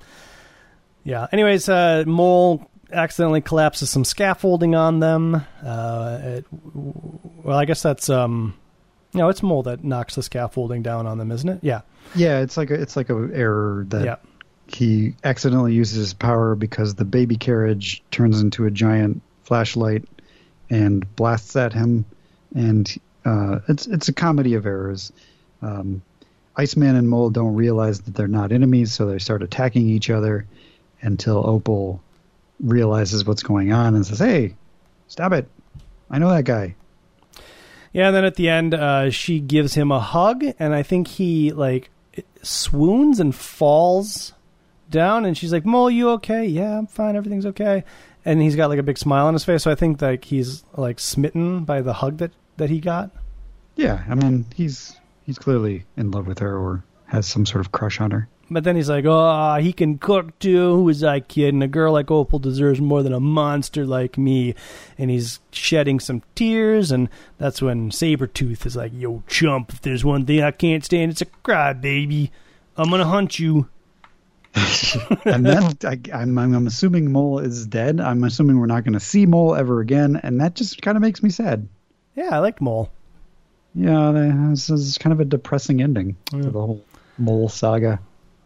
yeah. Anyways, uh, Mole accidentally collapses some scaffolding on them. Uh, it, well, I guess that's um, no, it's Mole that knocks the scaffolding down on them, isn't it? Yeah. Yeah, it's like a, it's like a error that Yeah. he accidentally uses his power because the baby carriage turns into a giant flashlight and blasts at him, and uh, it's it's a comedy of errors. Um, Iceman and Mole don't realize that they're not enemies, so they start attacking each other until Opal realizes what's going on and says, "Hey, stop it! I know that guy." Yeah. And then at the end, uh, she gives him a hug, and I think he like swoons and falls down, and she's like, "Mole, you okay? Yeah, I'm fine. Everything's okay." And he's got like a big smile on his face, so I think like he's like smitten by the hug that that he got. Yeah, I mean he's he's clearly in love with her or has some sort of crush on her. But then he's like, oh, he can cook too. Who was I kidding? A girl like Opal deserves more than a monster like me. And he's shedding some tears, and that's when Sabretooth is like, yo, chump, if there's one thing I can't stand, it's a crybaby. I'm going to hunt you. (laughs) and then I, I'm, I'm assuming Mole is dead. I'm assuming we're not going to see Mole ever again, and that just kind of makes me sad. Yeah, I liked Mole. Yeah, this is kind of a depressing ending to the whole Mole saga.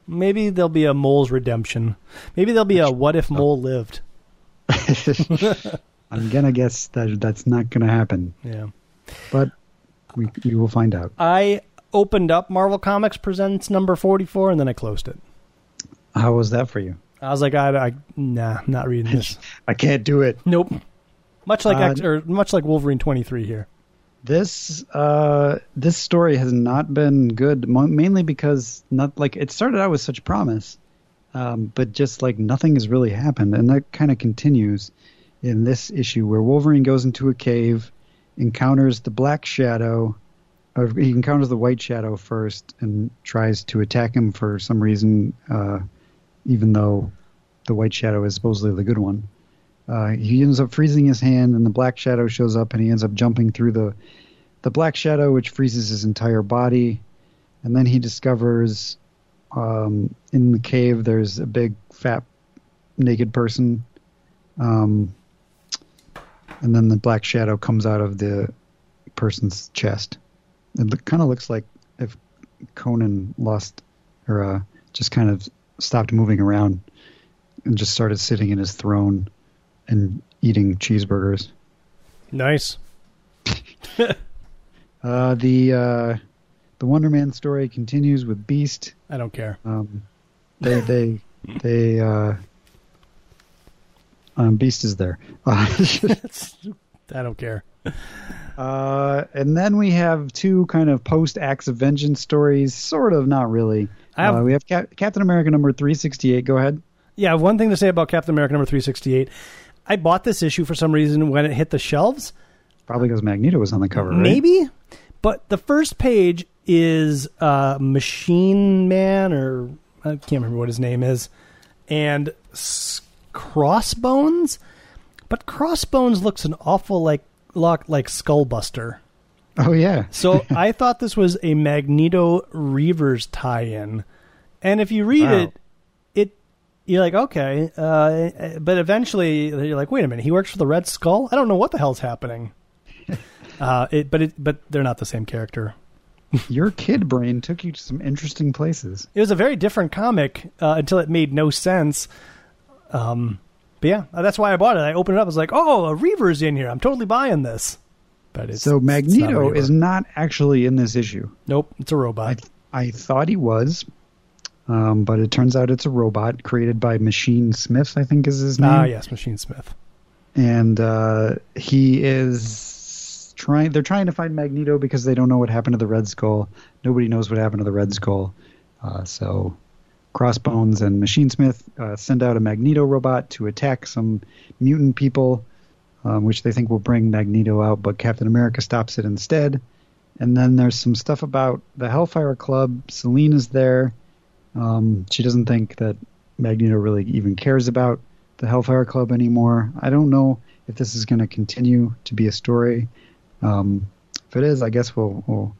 Maybe there'll be a Mole's redemption. Maybe there'll be a what if Mole lived. (laughs) I'm gonna guess that that's not gonna happen, Yeah. but we we will find out. I opened up Marvel Comics Presents number 44 and then I closed it. How was that for you? I was like, I, I nah, not reading this. (laughs) I can't do it. nope. Much like Uh, X, or much like Wolverine 23 here. This uh this story has not been good, mainly because not like it started out with such promise, um, but just like nothing has really happened, and that kind of continues in this issue where Wolverine goes into a cave, encounters the Black Shadow, or he encounters the White Shadow first, and tries to attack him for some reason, uh, even though the White Shadow is supposedly the good one. Uh, he ends up freezing his hand, and the Black Shadow shows up, and he ends up jumping through the the Black Shadow, which freezes his entire body, and then he discovers um, in the cave there's a big fat naked person, um, and then the Black Shadow comes out of the person's chest. It kind of looks like if Conan lost or uh, just kind of stopped moving around and just started sitting in his throne and eating cheeseburgers. Nice. (laughs) Uh, the uh, the Wonder Man story continues with Beast. I don't care. Um, they they (laughs) they uh, um, Beast is there. (laughs) I don't care. Uh, and then we have two kind of post acts of vengeance stories, sort of, not really. Have- uh, we have Cap- Captain America number three sixty eight. Go ahead. Yeah, I have one thing to say about Captain America number 368. I bought this issue for some reason when it hit the shelves. Probably because Magneto was on the cover, right? Maybe, but the first page is uh, Machine Man, or I can't remember what his name is, and S- Crossbones. But Crossbones looks an awful like lot like Skullbuster. Oh yeah. So (laughs) I thought this was a Magneto Reavers tie-in, and if you read Wow. it, it you're like okay, uh, but eventually you're like, wait a minute, he works for the Red Skull. I don't know what the hell's happening. (laughs) uh, it, but it, but they're not the same character. (laughs) Your kid brain took you to some interesting places. It was a very different comic uh, until it made no sense. Um, but yeah, that's why I bought it. I opened it up. I was like, oh, a Reaver's in here. I'm totally buying this. But it's so it's not Magneto is not actually in this issue. nope, it's a robot. I I thought he was, um, but it turns out it's a robot created by Machinesmith. I think is his name. ah, yes, Machinesmith. and uh, he is trying. They're trying to find Magneto because they don't know what happened to the Red Skull. Nobody knows what happened to the Red Skull. Uh, so Crossbones and Machinesmith uh, send out a Magneto robot to attack some mutant people, um, which they think will bring Magneto out. But Captain America stops it instead. And then there's some stuff about the Hellfire Club. Selene is there. Um, she doesn't think that Magneto really even cares about the Hellfire Club anymore. I don't know if this is going to continue to be a story. Um, if it is, I guess we'll, we'll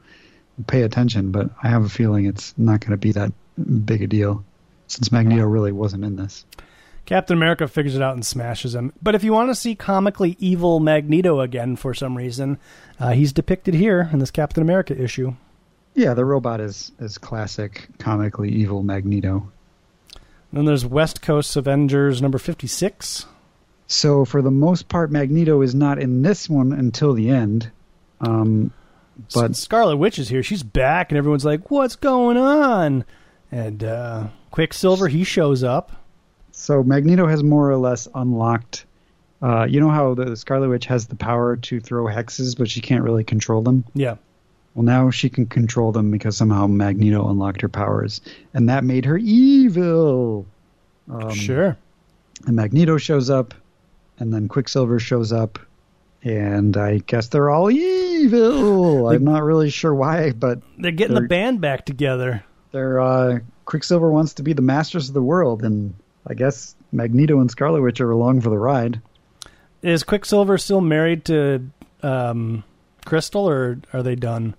pay attention, but I have a feeling it's not going to be that big a deal since Magneto really wasn't in this. Captain America figures it out and smashes him. But if you want to see comically evil Magneto again for some reason, uh, he's depicted here in this Captain America issue. Yeah, the robot is, is classic, comically evil Magneto. Then there's West Coast Avengers number 56. So for the most part, Magneto is not in this one until the end. Um, But Scarlet Witch is here. She's back, and everyone's like, "What's going on?" And uh, Quicksilver he shows up. So Magneto has more or less unlocked. Uh, you know how the Scarlet Witch has the power to throw hexes, but she can't really control them. Yeah, Well, now she can control them because somehow Magneto unlocked her powers, and that made her evil. Um, sure. And Magneto shows up, and then Quicksilver shows up, and I guess they're all evil. (laughs) I'm not really sure why, but They're getting they're- the band back together. They're uh, Quicksilver wants to be the masters of the world, and I guess Magneto and Scarlet Witch are along for the ride. Is Quicksilver still married to um, Crystal, or are they done?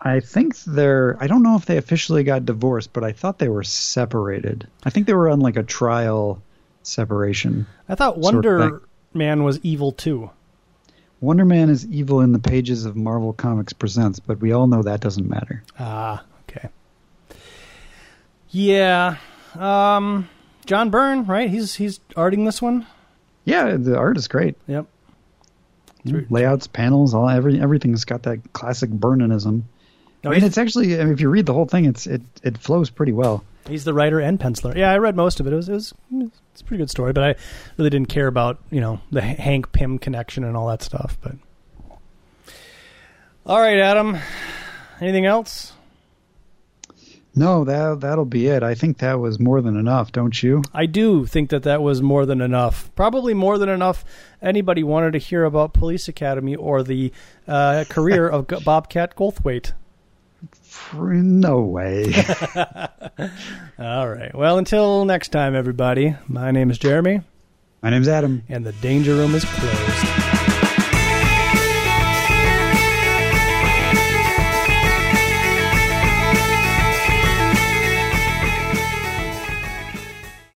I think they're. I don't know if they officially got divorced, but I thought they were separated. I think they were on like a trial separation. I thought Sort of Wonder. Man was evil too. Wonder Man is evil in the pages of Marvel Comics Presents, but we all know that doesn't matter. Ah, okay. Yeah. Um, John Byrne, right? He's he's arting this one. Yeah, the art is great. Yep. Mm-hmm. Layouts, panels, all every everything's got that classic Byrneism. No, oh, I mean, it's actually I mean, if you read the whole thing, it's it it flows pretty well. he's the writer and penciler. Yeah, I read most of it. It was it was it's a pretty good story, but I really didn't care about you know the Hank Pym connection and all that stuff. But all right, Adam. Anything else? No, that that'll be it. I think that was more than enough, don't you? I do think that that was more than enough. Probably more than enough. Anybody wanted to hear about Police Academy or the uh, career of Bobcat Goldthwait. (laughs) No way. (laughs) All right. Well, until next time, everybody. My name is Jeremy, My name's Adam. and the Danger Room is closed.